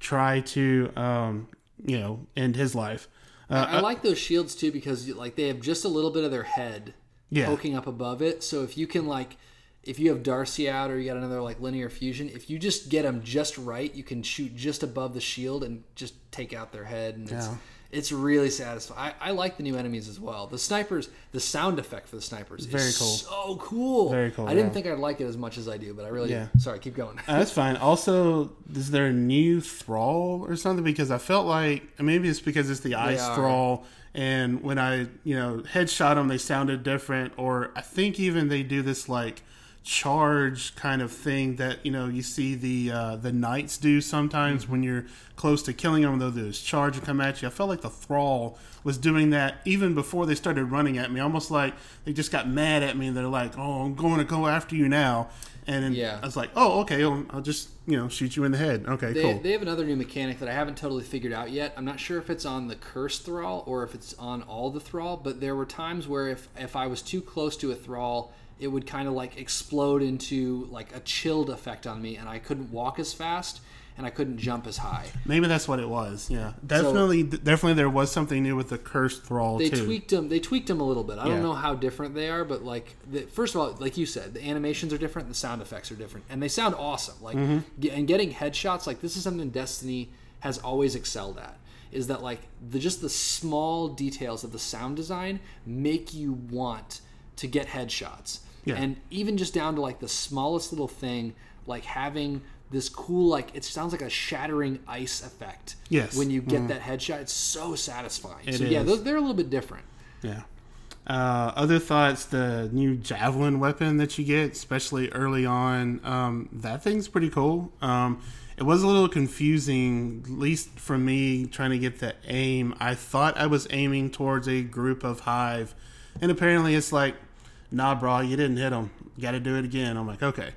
try to, um, you know, end his life. Uh, I like those shields too because like they have just a little bit of their head Yeah. poking up above it. So if you can like, if you have D.A.R.C.I. out or you got another like linear fusion, if you just get them just right, you can shoot just above the shield and just take out their head, and it's Yeah. it's really satisfying. I, I like the new enemies as well. The snipers, the sound effect for the snipers, Very is cool. so cool. Very cool, I didn't think I'd like it as much as I do, but I really Yeah. do. Sorry, keep going. Uh, that's fine. Also, is there a new thrall or something? Because I felt like maybe it's because it's the ice thrall, and when I you know headshot them, they sounded different. Or I think even they do this like charge kind of thing that you know you see the uh, the knights do sometimes when you're close to killing them. They'll do this charge and come at you. I felt like the thrall was doing that even before they started running at me. Almost like they just got mad at me and they're like, "Oh, I'm going to go after you now." And then Yeah. I was like, "Oh, okay, I'll, I'll just you know shoot you in the head." Okay, They, cool. they have another new mechanic that I haven't totally figured out yet. I'm not sure if it's on the curse thrall or if it's on all the thrall, but there were times where if, if I was too close to a thrall, it would kind of like explode into like a chilled effect on me, and I couldn't walk as fast and I couldn't jump as high. Maybe that's what it was. Yeah, definitely, definitely there was something new with the cursed thrall They too. tweaked them. They tweaked them a little bit. I Yeah. don't know how different they are, but like, the, first of all, like you said, the animations are different, the sound effects are different, and they sound awesome. Like, Mm-hmm. and getting headshots, like this is something Destiny has always excelled at. Is that like the just the small details of the sound design make you want to get headshots, Yeah. and even just down to like the smallest little thing, like having this cool like it sounds like a shattering ice effect. Yes. When you get that headshot, it's so satisfying. It so yeah, is. those, they're a little bit different. Yeah. Uh, other thoughts: the new javelin weapon that you get, especially early on, um, that thing's pretty cool. Um, it was a little confusing, at least for me, trying to get the aim. I thought I was aiming towards a group of hive, and apparently it's like, nah, bro, you didn't hit them. Got to do it again. I'm like, okay,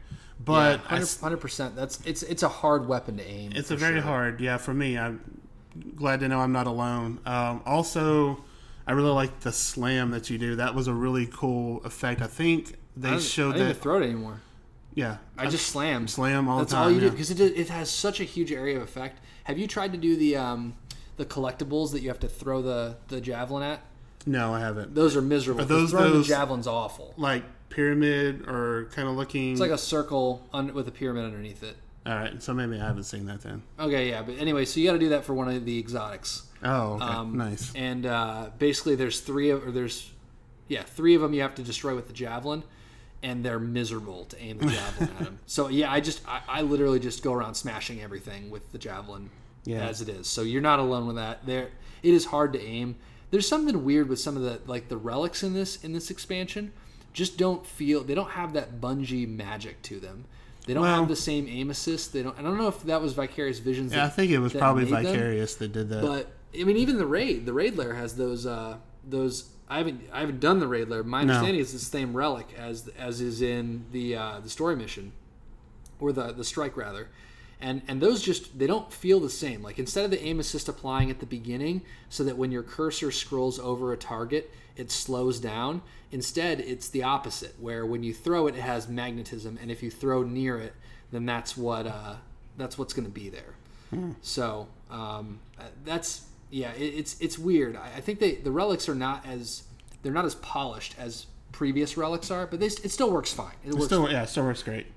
but I s- hundred percent. That's it's it's a hard weapon to aim. it's a very sure. hard, yeah, for me. I'm glad to know I'm not alone. Um, also, I really like the slam that you do. That was a really cool effect. I think they I showed I that. even throw it anymore. yeah, I just slam. slam all That's the time. all you do because it it has such a huge area of effect. Have you tried to do the um the collectibles that you have to throw the the javelin at? No, I haven't. Those are miserable. Are those throwing those- the javelin's awful. Like pyramid or kind of looking. It's like a circle un, with a pyramid underneath it. all right, so maybe I haven't seen that then. Okay, yeah, but anyway, so you got to do that for one of the exotics. Oh, okay, Um, nice. And uh, basically, there's three of, or there's, yeah, three of them you have to destroy with the javelin, and they're miserable to aim the javelin at them. So yeah, I just, I, I literally just go around smashing everything with the javelin Yeah. as it is. So you're not alone with that. There, it is hard to aim. There's something weird with some of the like the relics in this in this expansion. Just don't feel they don't have that Bungie magic to them. They don't Well- have the same aim assist. They don't. I don't know if that was Vicarious Visions. Yeah, I think it was probably made them. Vicarious that did that. But I mean, even the raid, the raid lair has those uh, those. I haven't I haven't done the raid lair. My No. understanding is the same relic as as is in the uh, the story mission, or the the strike rather, and and those just they don't feel the same. Like instead of the aim assist applying at the beginning, so that when your cursor scrolls over a target, it slows down. Instead, it's the opposite, where when you throw it, it has magnetism, and if you throw near it, then that's what uh, that's what's going to be there. So um, that's yeah, it, it's it's weird. I, I think they the relics are not as they're not as polished as previous relics are, but they, it still works fine. It works. still, yeah, still works great.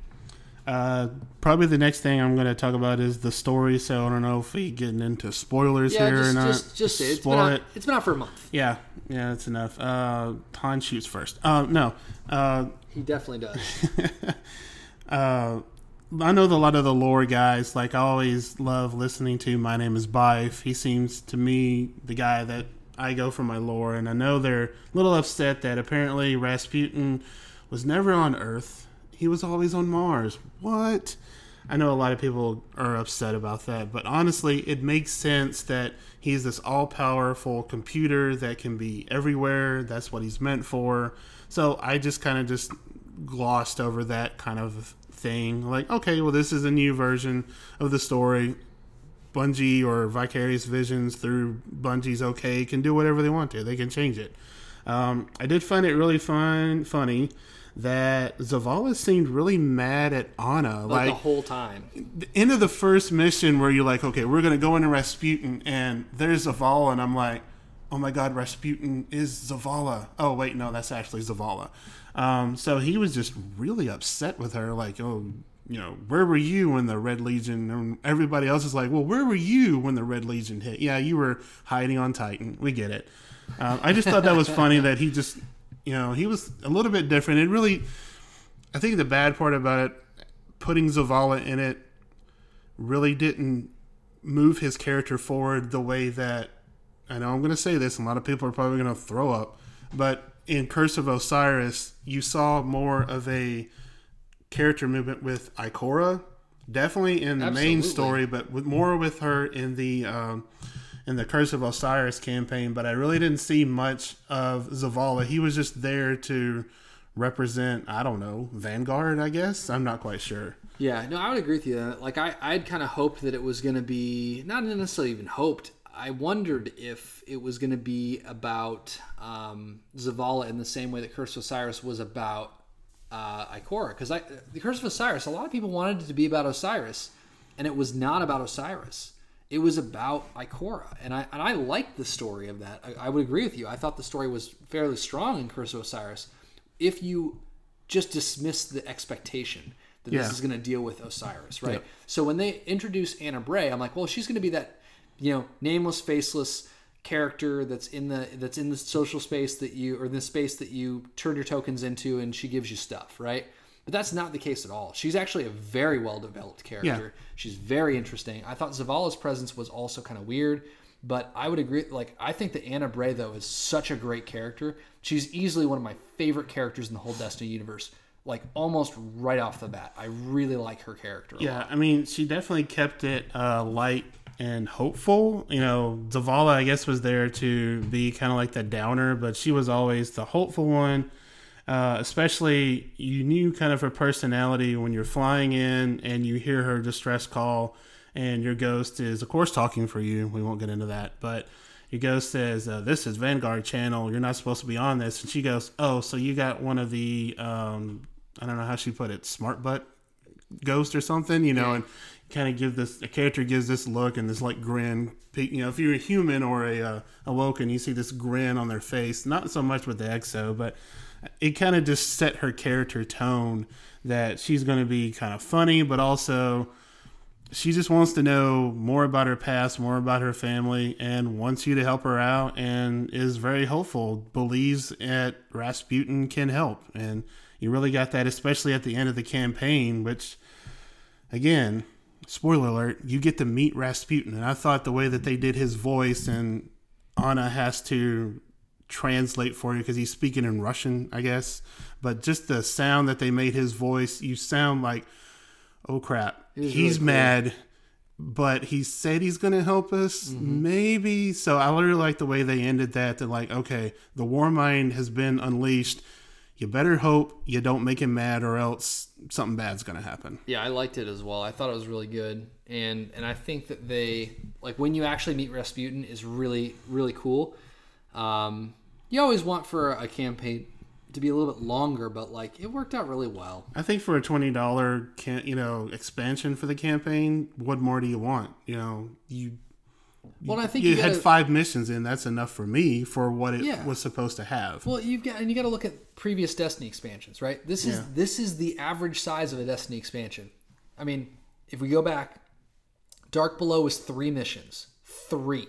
Uh, probably the next thing I'm going to talk about is the story. So I don't know if we getting into spoilers yeah, here just, or not. just just say it. it's been, Spoil out, it. it's been out for a month. Yeah, yeah, that's enough. Uh, Han shoots first. Uh, no, uh, He definitely does. uh, I know a lot of the lore guys. Like I always love listening to. My name is Byf. He seems to me the guy that I go for my lore, and I know they're a little upset that apparently Rasputin was never on Earth. He was always on Mars. What? I know a lot of people are upset about that, but honestly, it makes sense that he's this all powerful computer that can be everywhere. That's what he's meant for. So I just kind of just glossed over that kind of thing. Like, okay, well, this is a new version of the story. Bungie or Vicarious Visions through Bungie's okay can do whatever they want to. They can change it. Um, I did find it really fun, funny that Zavala seemed really mad at Ana. Like, Like, the whole time. the end of the first mission where you're like, okay, we're gonna go into Rasputin, and there's Zavala, and I'm like, oh my god, Rasputin is Zavala. Oh wait, no, that's actually Zavala. Um, so he was just really upset with her, like, oh, you know, where were you when the Red Legion? And everybody else is like, well, where were you when the Red Legion hit? Yeah, you were hiding on Titan. We get it. Um, I just thought that was funny that he just, you know, he was a little bit different. It really, I think the bad part about it, putting Zavala in it, really didn't move his character forward the way that I know I'm going to say this. A lot of people are probably going to throw up, but in Curse of Osiris, you saw more of a character movement with Ikora, definitely in the main story, but with more with her in the um, in the Curse of Osiris campaign. But I really didn't see much of Zavala. He was just there to represent, I don't know, Vanguard. I guess I'm not quite sure. Yeah, no, I would agree with you. Like, I, I'd kind of hoped that it was going to be, not necessarily even hoped, I wondered if it was going to be about um, Zavala in the same way that Curse of Osiris was about uh, Ikora. Because the Curse of Osiris, a lot of people wanted it to be about Osiris, and it was not about Osiris. It was about Ikora, and I and I liked the story of that. I, I would agree with you. I thought the story was fairly strong in Curse of Osiris. If you just dismiss the expectation that Yeah. this is going to deal with Osiris, right? Yep. So when they introduce Ana Bray, I'm like, well, she's going to be that, you know, nameless, faceless character that's in the that's in the social space that you or the space that you turn your tokens into, and she gives you stuff, right? But that's not the case at all. She's actually a very well developed character. She's very interesting. I thought Zavala's presence was also kind of weird, but I would agree. Like, I think that Ana Bray though is such a great character. She's easily one of my favorite characters in the whole Destiny universe. Like almost right off the bat, I really like her character. Yeah. I mean, she definitely kept it uh, light and hopeful. You know, Zavala, I guess, was there to be kind of like the downer, but she was always the hopeful one. Uh, especially, you knew kind of her personality when you're flying in and you hear her distress call, and your ghost is, of course, talking for you. We won't get into that, but your ghost says, uh, "This is Vanguard Channel. You're not supposed to be on this." And she goes, "Oh, so you got one of the um, I don't know how she put it, smart butt ghost or something, you know, and kind of give this a character gives this look and this like grin. You know, if you're a human or a uh, awoken, you see this grin on their face. Not so much with the exo, but it kind of just set her character tone that she's going to be kind of funny, but also she just wants to know more about her past, more about her family, and wants you to help her out, and is very hopeful. Believes that Rasputin can help, and you really got that, especially at the end of the campaign. Which, again, spoiler alert, you get to meet Rasputin, and I thought the way that they did his voice, and Ana has to translate for you because he's speaking in Russian, I guess. But just the sound that they made his voice, you sound like, oh crap, was he's really cool. mad, but he said he's going to help us, Mm-hmm. maybe. So I really like the way they ended that. They're like, okay, the war mind has been unleashed. You better hope you don't make him mad, or else something bad's going to happen. Yeah, I liked it as well. I thought it was really good, and and I think that they like when you actually meet Rasputin is really really cool. Um, you always want for a campaign to be a little bit longer, but like it worked out really well. I think for a twenty dollar can you know expansion for the campaign, what more do you want? You know, you Well, and I think you, you, had gotta, five missions in. That's enough for me for what it Yeah. was supposed to have. Well, you've got and you got to look at previous Destiny expansions, right? This is Yeah. this is the average size of a Destiny expansion. I mean, if we go back, Dark Below was three missions, three.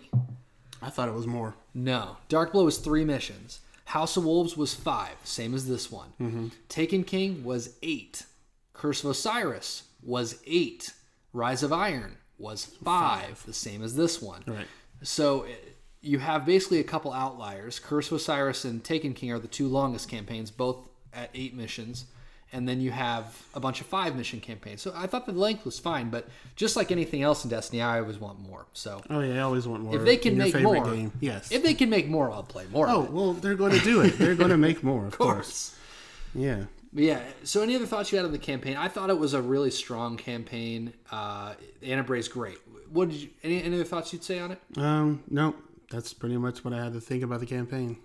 I thought it was more. No, Dark Below was three missions. House of Wolves was five, same as this one. Mm-hmm. Taken King was eight. Curse of Osiris was eight. Rise of Iron was five, the same as this one. Right. So eh, you have basically a couple outliers. Curse of Osiris and Taken King are the two longest campaigns, both at eight missions. And then you have a bunch of five mission campaigns. So I thought the length was fine, but just like anything else in Destiny, I always want more. So Oh yeah, I always want more. if they can make more, game. yes. If they can make more, I'll play more. oh well, they're going to do it. They're going to make more, of, of course. course. Yeah. But yeah. So, any other thoughts you had on the campaign? I thought it was a really strong campaign. Uh, Ana Bray's great. What did you? Any, any other thoughts you'd say on it? Um, no, that's pretty much what I had to think about the campaign.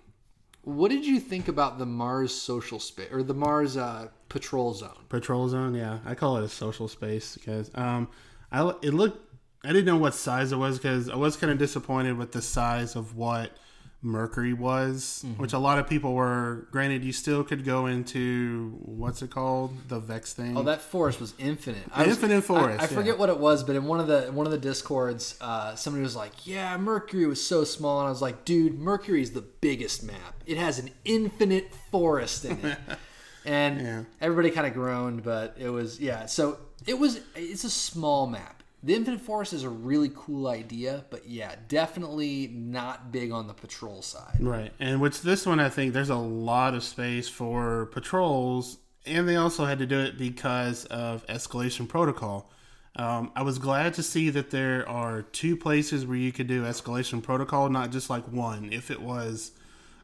What did you think about the Mars social space or the Mars uh, patrol zone? Patrol zone, yeah, I call it a social space because um, I it looked. I didn't know what size it was because I was kind of disappointed with the size of what Mercury was, mm-hmm. which a lot of people were. Granted, you still could go into what's it called, the Vex thing. Oh, that forest was infinite. Was, infinite forest. I, I forget what it was, but in one of the one of the discords, uh, somebody was like, "Yeah, Mercury was so small," and I was like, "Dude, Mercury is the biggest map. It has an infinite forest in it." and yeah. everybody kind of groaned, but it was yeah. So it was. It's a small map the Infinite Forest is a really cool idea, but yeah, definitely not big on the patrol side. Right. And which this one, I think there's a lot of space for patrols, and they also had to do it because of escalation protocol. Um, I was glad to see that there are two places where you could do escalation protocol, not just like one. If it was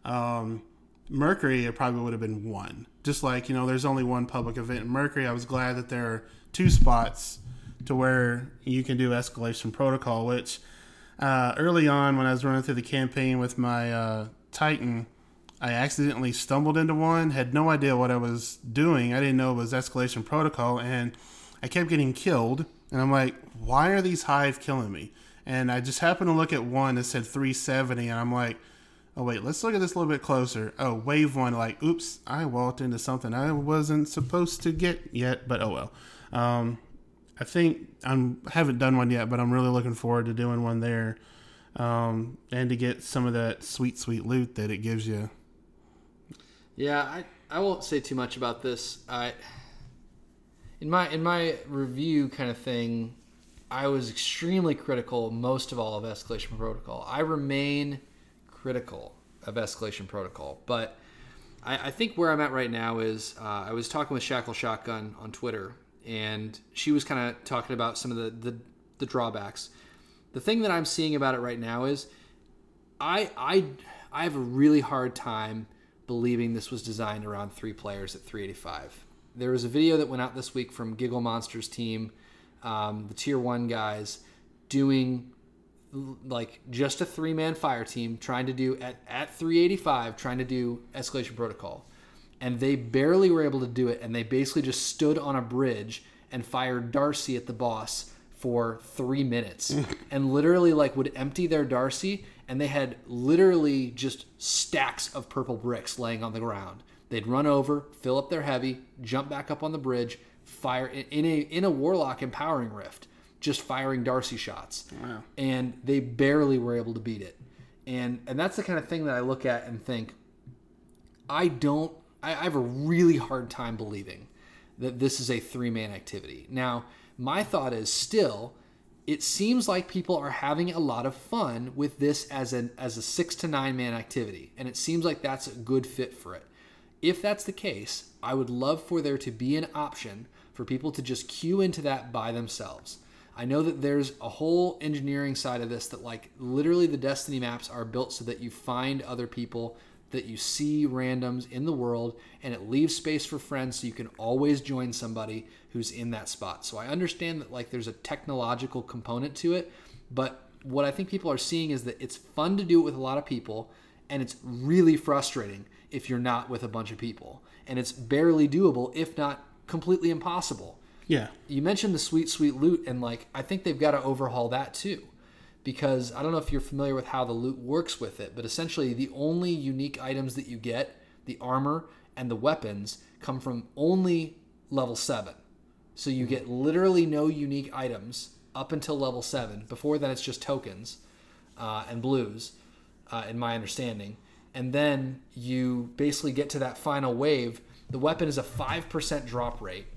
um, Mercury, it probably would have been one. Just like, you know, there's only one public event in Mercury. I was glad that there are two spots to where you can do escalation protocol, which uh, early on when I was running through the campaign with my uh, Titan, I accidentally stumbled into one, had no idea what I was doing. I didn't know it was escalation protocol, and I kept getting killed. And I'm like, why are these hive killing me? And I just happened to look at one that said 370, and I'm like, oh wait, let's look at this a little bit closer. Oh, wave one, like, oops, I walked into something I wasn't supposed to get yet, but oh well. Um, I think I'm haven't done one yet, but I'm really looking forward to doing one there, um, and to get some of that sweet, sweet loot that it gives you. Yeah, I I won't say too much about this. I in my in my review kind of thing, I was extremely critical most of all of Escalation Protocol. I remain critical of Escalation Protocol, but I, think where I'm at right now is uh, I was talking with Shackle Shotgun on Twitter and she was kind of talking about some of the, the, the drawbacks. The thing that I'm seeing about it right now is I I I have a really hard time believing this was designed around three players at 385. There was a video that went out this week from Giggle Monsters team, um, the tier one guys, doing like just a three man fire team trying to do at, at 385 trying to do escalation protocol and they barely were able to do it. And they basically just stood on a bridge and fired D.A.R.C.I at the boss for three minutes, and literally like would empty their D.A.R.C.I, and they had literally just stacks of purple bricks laying on the ground. They'd run over, fill up their heavy, jump back up on the bridge, fire in a in a warlock empowering rift, just firing D.A.R.C.I shots. Wow. And they barely were able to beat it. And and that's the kind of thing that I look at and think I don't I, I have a really hard time believing that this is a three man activity. Now, my thought is still, it seems like people are having a lot of fun with this as an as a six to nine man activity, and it seems like that's a good fit for it. If that's the case, I would love for there to be an option for people to just queue into that by themselves. I know that there's a whole engineering side of this that like literally the Destiny maps are built so that you find other people that you see randoms in the world and it leaves space for friends so you can always join somebody who's in that spot. So I understand that like there's a technological component to it, but what I think people are seeing is that it's fun to do it with a lot of people and it's really frustrating if you're not with a bunch of people. And it's barely doable if not completely impossible. Yeah. You mentioned the sweet sweet loot and like I think they've got to overhaul that too because I don't know if you're familiar with how the loot works with it, but essentially the only unique items that you get, the armor and the weapons, come from only level 7. So you get literally no unique items up until level 7. Before then, it's just tokens uh, and blues, uh, in my understanding. And then you basically get to that final wave. The weapon is a 5% drop rate,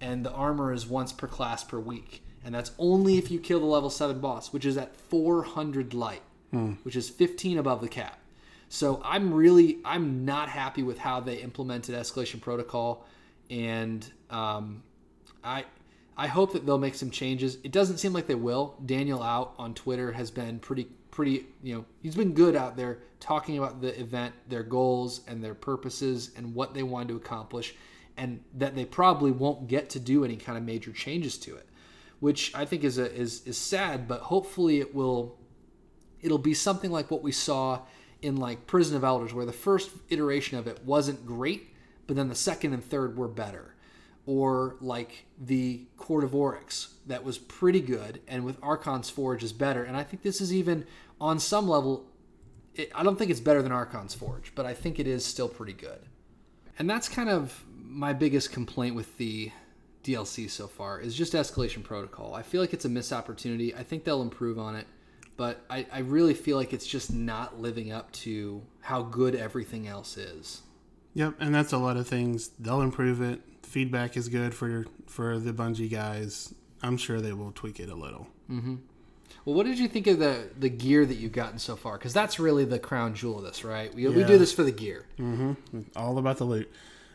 and the armor is once per class per week and that's only if you kill the level 7 boss, which is at 400 light, hmm. which is 15 above the cap. So I'm really I'm not happy with how they implemented escalation protocol, and um, I I hope that they'll make some changes. It doesn't seem like they will. Daniel out on Twitter has been pretty pretty you know he's been good out there talking about the event, their goals and their purposes and what they wanted to accomplish. and that they probably won't get to do any kind of major changes to it, which I think is a, is is sad. But hopefully it will it'll be something like what we saw in like Prison of Elders, where the first iteration of it wasn't great, but then the second and third were better. Or like the Court of Oryx, that was pretty good, and with Archon's Forge is better. And I think this is even on some level. It, I don't think it's better than Archon's Forge, but I think it is still pretty good. And that's kind of my biggest complaint with the DLC so far is just Escalation Protocol. I feel like it's a missed opportunity. I think they'll improve on it but I, I really feel like it's just not living up to how good everything else is. Yep, and that's a lot of things. They'll improve it. Feedback is good for for the Bungie guys. I'm sure they will tweak it a little. Mm-hmm. Well, what did you think of the the gear that you've gotten so far? Because that's really the crown jewel of this, right? We, yeah. we do this for the gear. Mm-hmm. All about the loot.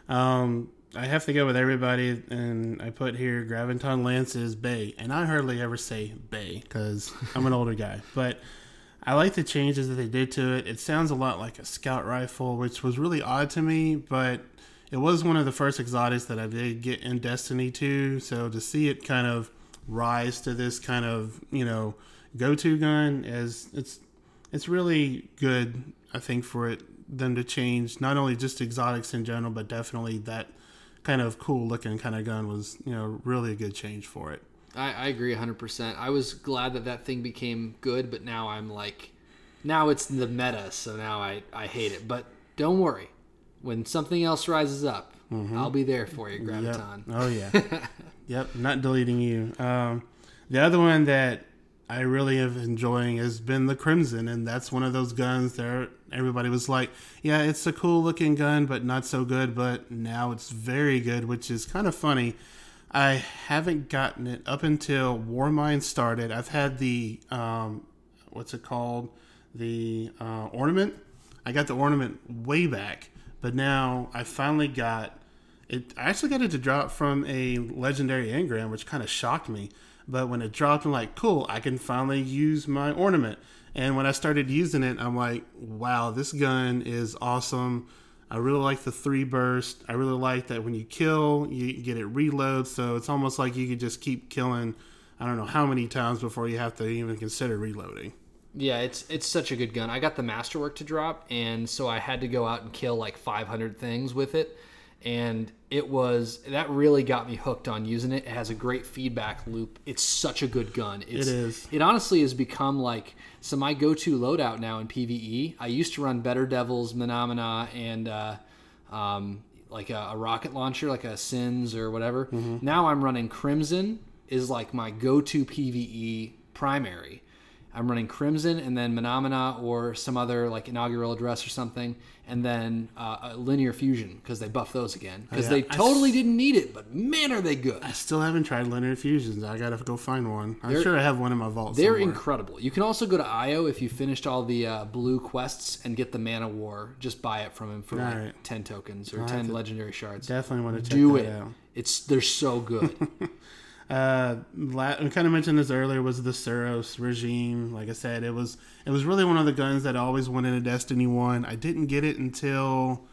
Um, I have to go with everybody, and I put here Graviton Lance's Bay, and I hardly ever say Bay because I'm an older guy, but I like the changes that they did to it. It sounds a lot like a scout rifle, which was really odd to me, but it was one of the first exotics that I did get in Destiny 2, so to see it kind of rise to this kind of you know go-to gun is it's it's really good. I think for it them to change not only just exotics in general, but definitely that kind of cool looking kind of gun was you know really a good change for it. I, I agree 100%. I was glad that that thing became good, but now I'm like, now it's the meta, so now I, I hate it. But don't worry, when something else rises up, mm-hmm. I'll be there for you, Graviton. Yep. Oh yeah, yep. Not deleting you. Um, the other one that I really have enjoying has been the Crimson, and that's one of those guns that everybody was like, "Yeah, it's a cool looking gun, but not so good." But now it's very good, which is kind of funny. I haven't gotten it up until Warmind started. I've had the um, what's it called, the uh, ornament. I got the ornament way back, but now I finally got it. I actually got it to drop from a legendary engram, which kind of shocked me but when it dropped, I'm like, cool, I can finally use my ornament. And when I started using it, I'm like, wow, this gun is awesome. I really like the three burst. I really like that when you kill, you get it reload. So it's almost like you could just keep killing. I don't know how many times before you have to even consider reloading. Yeah, it's it's such a good gun. I got the masterwork to drop, and so I had to go out and kill like 500 things with it and it was that really got me hooked on using it. It has a great feedback loop. It's such a good gun. It's, it is. It honestly has become like so my go-to loadout now in PVE. I used to run Better Devils, Menomina, and uh, um, like a, a, rocket launcher, like a Sins or whatever. Mm-hmm. Now I'm running Crimson is like my go-to PVE primary. I'm running Crimson and then Menomina or some other like inaugural address or something, and then uh, linear fusion because they buff those again because oh, yeah. they totally s- didn't need it, but man, are they good! I still haven't tried linear fusions. I gotta go find one. I'm they're, sure I have one in my vault. They're somewhere. incredible. You can also go to IO if you finished all the uh, blue quests and get the Mana War. Just buy it from him for like right. ten tokens or I'll ten legendary shards. Definitely want to do it. Out. It's they're so good. Uh, I kind of mentioned this earlier was the Suros regime. Like I said, it was it was really one of the guns that I always wanted a Destiny one. I didn't get it until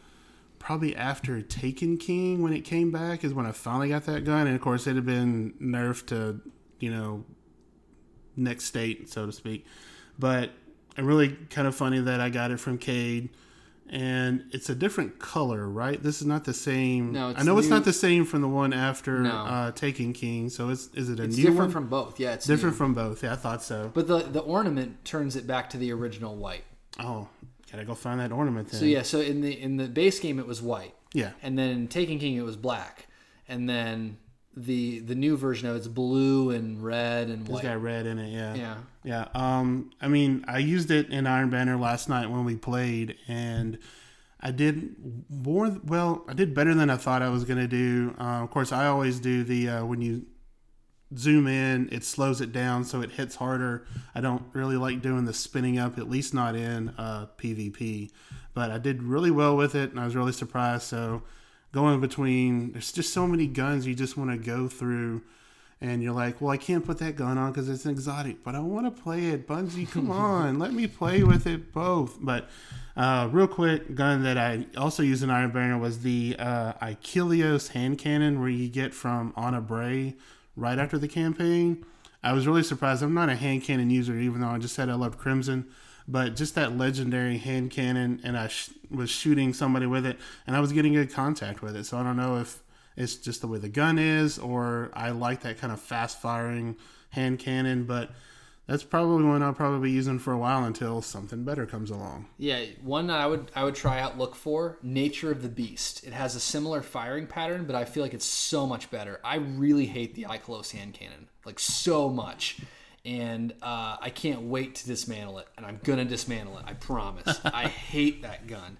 probably after Taken King when it came back is when I finally got that gun, and of course it had been nerfed to you know next state so to speak. But really kind of funny that I got it from Cayde and it's a different color, right? This is not the same. No, I know new. it's not the same from the one after no. uh, Taken King. So is is it a it's new different one? from both? Yeah, it's different new. from both. Yeah, I thought so. But the the ornament turns it back to the original white. Oh, gotta go find that ornament then. So yeah, so in the in the base game it was white. Yeah, and then in Taken King it was black, and then the the new version of it's blue and red and white. It's got red in it, yeah. Yeah. Yeah. Um I mean, I used it in Iron Banner last night when we played and I did more well, I did better than I thought I was going to do. Uh, of course, I always do the uh, when you zoom in, it slows it down so it hits harder. I don't really like doing the spinning up, at least not in uh, PvP. But I did really well with it and I was really surprised. So going between there's just so many guns you just want to go through and you're like, well, I can't put that gun on because it's exotic, but I want to play it. Bungie, come on, let me play with it both. But uh, real quick, gun that I also used in Iron Banner was the uh, hand cannon, where you get from Ana Bray right after the campaign. I was really surprised. I'm not a hand cannon user, even though I just said I loved Crimson. But just that legendary hand cannon, and I sh- was shooting somebody with it, and I was getting good contact with it. So I don't know if it's just the way the gun is, or I like that kind of fast firing hand cannon. But that's probably one I'll probably be using for a while until something better comes along. Yeah, one I would I would try out look for Nature of the Beast. It has a similar firing pattern, but I feel like it's so much better. I really hate the Ikelos hand cannon like so much, and uh, I can't wait to dismantle it. And I'm gonna dismantle it. I promise. I hate that gun,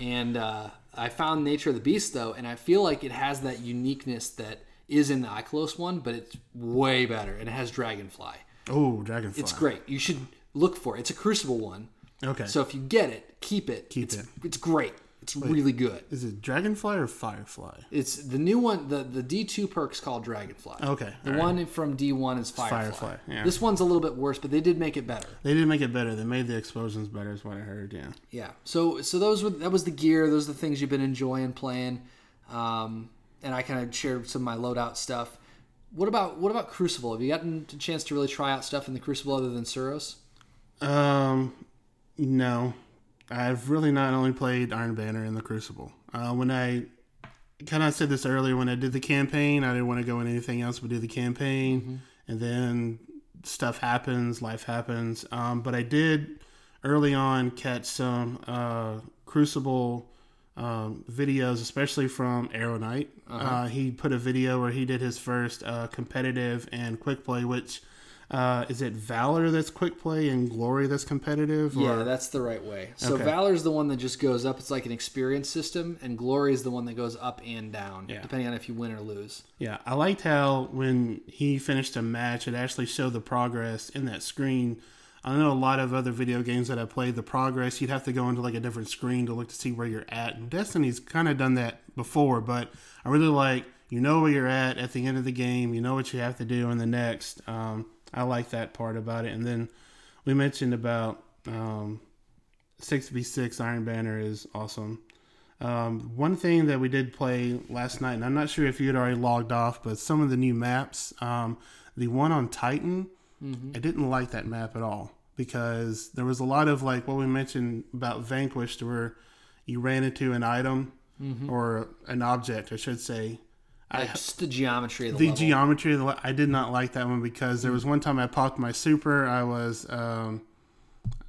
and uh, I found Nature of the Beast though, and I feel like it has that uniqueness that is in the Ikelos one, but it's way better, and it has Dragonfly. Oh, Dragonfly! It's great. You should look for it. It's a Crucible one. Okay. So if you get it, keep it. Keep it's, it. It's great. It's really good. is it Dragonfly or Firefly? It's the new one. The the D two perk's called Dragonfly. Okay, The right. one from D one is Firefly. Firefly, yeah. This one's a little bit worse, but they did make it better. They did make it better. They made the explosions better, is what I heard. Yeah. Yeah. So so those were that was the gear. Those are the things you've been enjoying playing. Um, and I kind of shared some of my loadout stuff. What about what about Crucible? Have you gotten a chance to really try out stuff in the Crucible other than Suros? Um, no, I've really not only played Iron Banner in the Crucible. Uh, when I kind of said this earlier, when I did the campaign, I didn't want to go in anything else but do the campaign, and then stuff happens, life happens. Um, but I did early on catch some uh, Crucible um, videos, especially from Arrow Knight. uh he put a video where he did his first uh, competitive and quick play, which uh, is it Valor that's quick play and Glory that's competitive? Yeah, that's the right way. So Okay. Valor's the one that just goes up. It's like an experience system, and Glory is the one that goes up and down, Yeah. depending on if you win or lose. Yeah, I liked how when he finished a match, it actually showed the progress in that screen. I know a lot of other video games that I played, the progress, you'd have to go into like a different screen to look to see where you're at. And Destiny's kind of done that before, but I really like, you know where you're at at the end of the game, you know what you have to do in the next. Um, I like that part about it. And then we mentioned about um, 6v6 Iron Banner is awesome. Um, one thing that we did play last night, and I'm not sure if you had already logged off, but some of the new maps, um, the one on Titan, I didn't like that map at all because there was a lot of like what we mentioned about Vanquished, where you ran into an item or an object, I should say. Like, just the geometry of the, The level. geometry, of the le- I did not like that one because there was one time I popped my super. I was, um,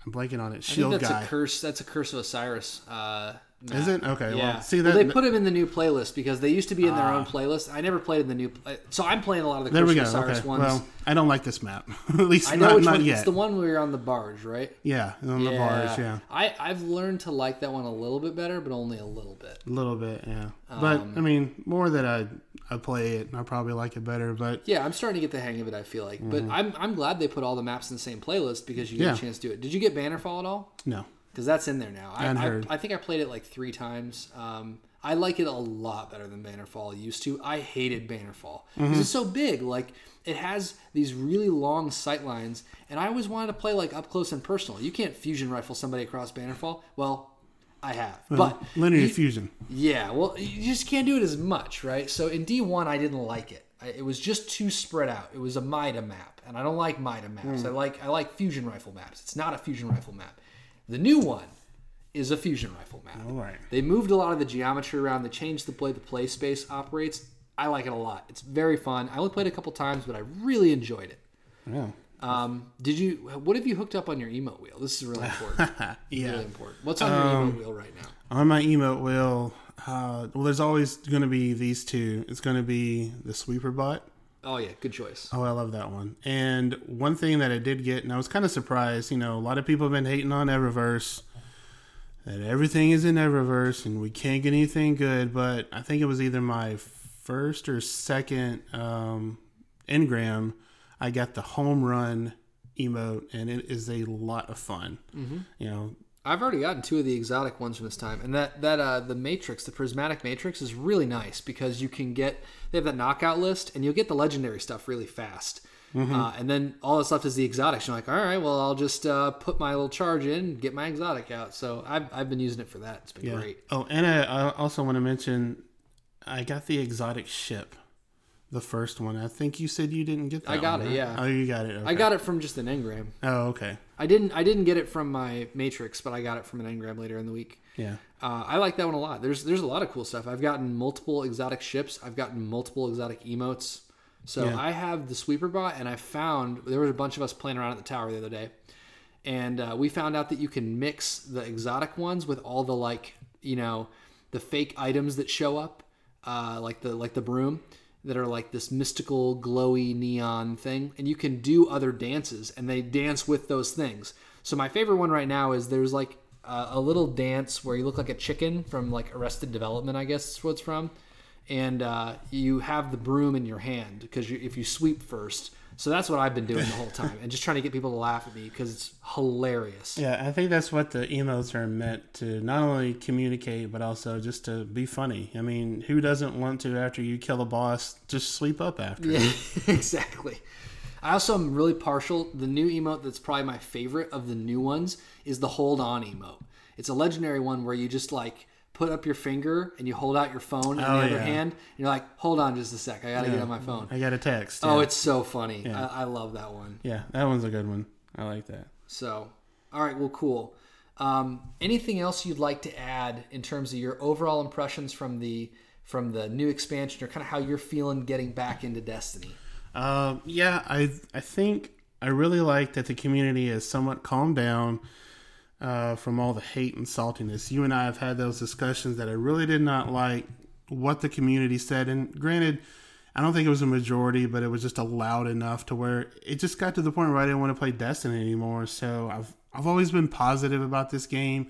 I'm blanking on it. I think that's guy. a curse. That's a curse of Osiris. Uh, map. Is it okay? Yeah. Well, see Well, they put them in the new playlist because they used to be in their own playlist. I never played in the new. So I'm playing a lot of the There Curse we of go. Osiris Okay. ones. Well, I don't like this map. At least I know not, which not one. yet. It's the one where you're on the barge, right? yeah, on the bars. Yeah, I I've learned to like that one a little bit better, but only a little bit. a little bit. Yeah, but Um, I mean, more that I I play it, and I probably like it better. But Yeah, I'm starting to get the hang of it. I feel like, but I'm I'm glad they put all the maps in the same playlist because you get Mm-hmm. Yeah. a chance to do it. Did you get Bannerfall at all? no, Because that's in there now. I, I. I think I played it like three times. Um, I like it a lot better than Bannerfall used to. I hated Bannerfall because Mm-hmm. it's so big. Like it has these really long sight lines, and I always wanted to play like up close and personal. You can't fusion rifle somebody across Bannerfall. Well, I have, uh, but linear you- fusion. yeah, well, you just can't do it as much, right? So in D1, I didn't like it. I, it was just too spread out. It was a Mida map, and I don't like Mida maps. Hmm. I like I like fusion rifle maps. It's not a fusion rifle map. The new one is a fusion rifle map. All right. They moved a lot of the geometry around. They changed the way the play space operates. I like it a lot. It's very fun. I only played a couple times, but I really enjoyed it. Yeah, Um, did you? What have you hooked up on your emote wheel? This is really important. yeah. Really important. What's on your emote wheel right now? On my emote wheel, uh, well, there's always going to be these two. It's going to be the sweeper bot. Oh yeah, good choice. Oh, I love that one. And one thing that I did get, and I was kind of surprised, you know, a lot of people have been hating on Eververse, that everything is in Eververse and we can't get anything good, but I think it was either my first or second um, engram, I got the home run emote, and it is a lot of fun. You know, I've already gotten two of the exotic ones from this time, and that that uh, the matrix, the prismatic matrix, is really nice because you can get they have that knockout list, and you'll get the legendary stuff really fast. Uh, and then all that's left is the exotics. You're like, all right, well, I'll just uh, put my little charge in, get my exotic out. So I've, I've been using it for that. It's been Yeah. great. Oh, and I, I also want to mention, I got the exotic ship, the first one. I think you said you didn't get that. I got one, it, right? yeah. Oh, you got it. I got it from just an engram. Oh, okay. I didn't I didn't get it from my matrix, but I got it from an engram later in the week. Yeah. Uh, I like that one a lot. There's there's a lot of cool stuff. I've gotten multiple exotic ships. I've gotten multiple exotic emotes. So Yeah. I have the sweeper bot, and I found there was a bunch of us playing around at the tower the other day, and uh, we found out that you can mix the exotic ones with all the like you know the fake items that show up, uh, like the like the broom that are like this mystical glowy neon thing, and you can do other dances, and they dance with those things. So my favorite one right now is there's like uh, a little dance where you look like a chicken from like Arrested Development, I guess is what it's from, and uh, you have the broom in your hand because you, if you sweep first. So that's what I've been doing the whole time, and just trying to get people to laugh at me because it's hilarious. Yeah, I think that's what the emotes are meant to not only communicate, but also just to be funny. I mean, who doesn't want to, after you kill a boss, just sleep up after? Yeah, exactly. I also am really partial. The new emote that's probably my favorite of the new ones is the hold on emote. It's a legendary one where you just like put up your finger and you hold out your phone in Oh, the other yeah. hand. And you're like, hold on just a sec. I got to get on my phone. I got a text. Oh, it's so funny. I, I love that one. yeah, that one's a good one. I like that. So, all right, well, cool. Um, anything else you'd like to add in terms of your overall impressions from the from the new expansion, or kind of how you're feeling getting back into Destiny? Um, yeah, I I think I really like that the community is somewhat calmed down uh, from all the hate and saltiness. You and I have had those discussions that I really did not like what the community said, and granted, I don't think it was a majority, but it was just a loud enough to where it just got to the point where I didn't want to play Destiny anymore. So I've I've always been positive about this game.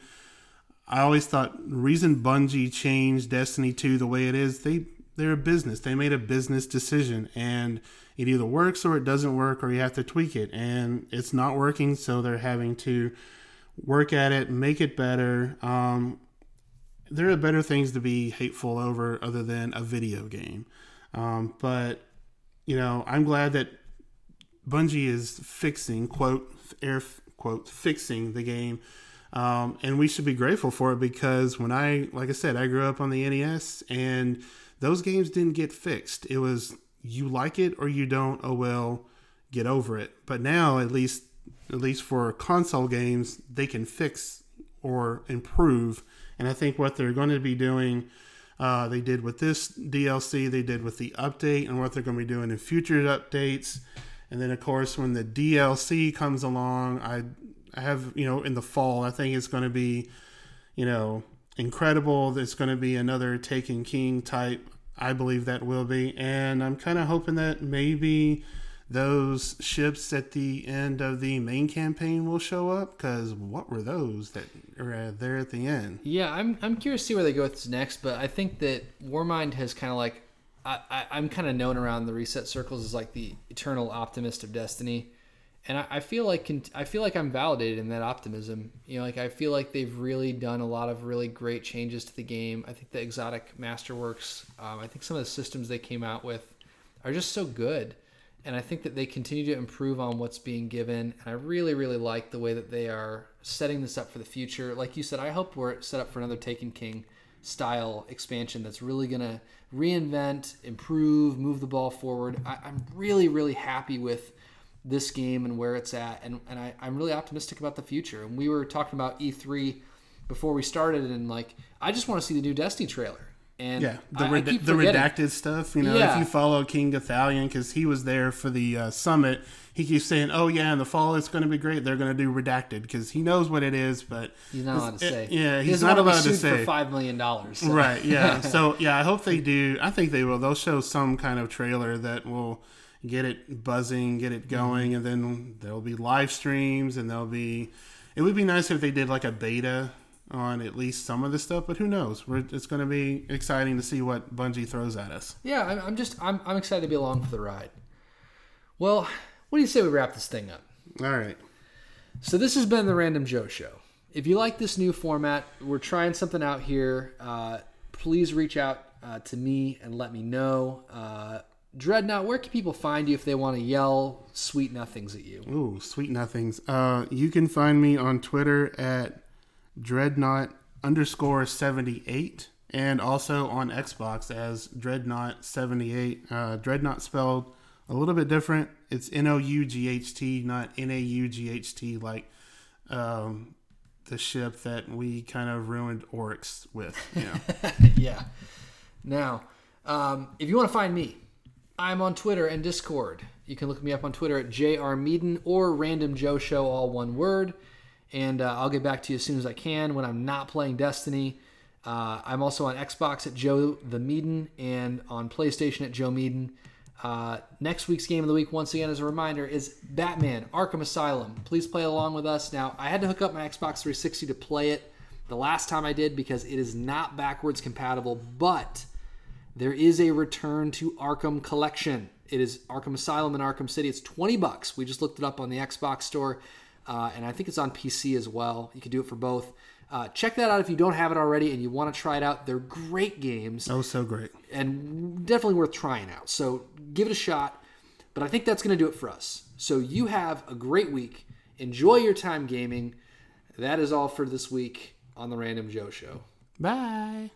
I always thought reason Bungie changed Destiny 2 the way it is, they they're a business. They made a business decision and it either works or it doesn't work or you have to tweak it and it's not working so they're having to work at it, make it better. Um, there are better things to be hateful over other than a video game. Um, but you know, I'm glad that Bungie is fixing quote air quote fixing the game, um, and we should be grateful for it because when I like I said I grew up on the NES and those games didn't get fixed. It was you like it or you don't. Oh well, get over it. But now at least at least for console games they can fix or improve, and I think what they're going to be doing. Uh, they did with this DLC, they did with the update, and what they're going to be doing in future updates. And then, of course, when the DLC comes along, I, I have, you know, in the fall, I think it's going to be, you know, incredible. It's going to be another Taken King type. I believe that will be. And I'm kind of hoping that maybe those ships at the end of the main campaign will show up because what were those that are there at the end? Yeah, I'm I'm curious to see where they go with this next, but I think that Warmind has kind of like I, I I'm kind of known around the reset circles as like the eternal optimist of Destiny, and I, I feel like I feel like I'm validated in that optimism. You know, like I feel like they've really done a lot of really great changes to the game. I think the exotic masterworks, um, I think some of the systems they came out with are just so good. And I think that they continue to improve on what's being given. And I really, really like the way that they are setting this up for the future. Like you said, I hope we're set up for another Taken King style expansion that's really going to reinvent, improve, move the ball forward. I, I'm really, really happy with this game and where it's at. And, and I, I'm really optimistic about the future. And we were talking about E3 before we started, and like, I just want to see the new Destiny trailer. And Yeah, the, I- I red- keep the redacted stuff. You know, Yeah. if you follow King Gothalion, because he was there for the uh, summit, he keeps saying, "Oh yeah, in the fall it's going to be great. They're going to do redacted because he knows what it is, but He's not allowed to it- say. yeah, he's doesn't not allowed to say. for five million dollars. so- Right. Yeah. so yeah, I hope they do. I think they will. They'll show some kind of trailer that will get it buzzing, get it going, and then there'll be live streams, and there'll be. It would be nice if they did like a beta on at least some of the stuff, but who knows? We're, it's going to be exciting to see what Bungie throws at us. Yeah, I'm, I'm just I'm, I'm excited to be along for the ride. Well, what do you say we wrap this thing up? All right. So this has been the Random Joe Show. if you like this new format, we're trying something out here. Uh, please reach out uh, to me and let me know. Uh, Dreadnought, where can people find you if they want to yell sweet nothings at you? Ooh, sweet nothings. Uh, you can find me on Twitter at Dreadnought underscore 78 and also on Xbox as Dreadnought 78. Uh, Dreadnought spelled a little bit different. It's N O U G H T, not N A U G H T, like um, the ship that we kind of ruined Oryx with. Yeah. Now, um, if you want to find me, I'm on Twitter and Discord. You can look me up on Twitter at JR Meaden or Random Joe Show, all one word. And uh, I'll get back to you as soon as I can when I'm not playing Destiny. Uh, I'm also on Xbox at Joe the Meaden and on PlayStation at Joe Meaden. Uh, next week's game of the week, once again, as a reminder, is Batman Arkham Asylum. Please play along with us. Now, I had to hook up my Xbox 360 to play it the last time I did because it is not backwards compatible, but there is a return to Arkham collection. It is Arkham Asylum and Arkham City. It's 20 bucks. We just looked it up on the Xbox store, uh, and I think it's on PC as well. You can do it for both. Uh, check that out if you don't have it already and you want to try it out. They're great games. Oh, so great. And definitely worth trying out. So give it a shot. But I think that's going to do it for us. So you have a great week. Enjoy your time gaming. That is all for this week on the Random Joe Show. Bye.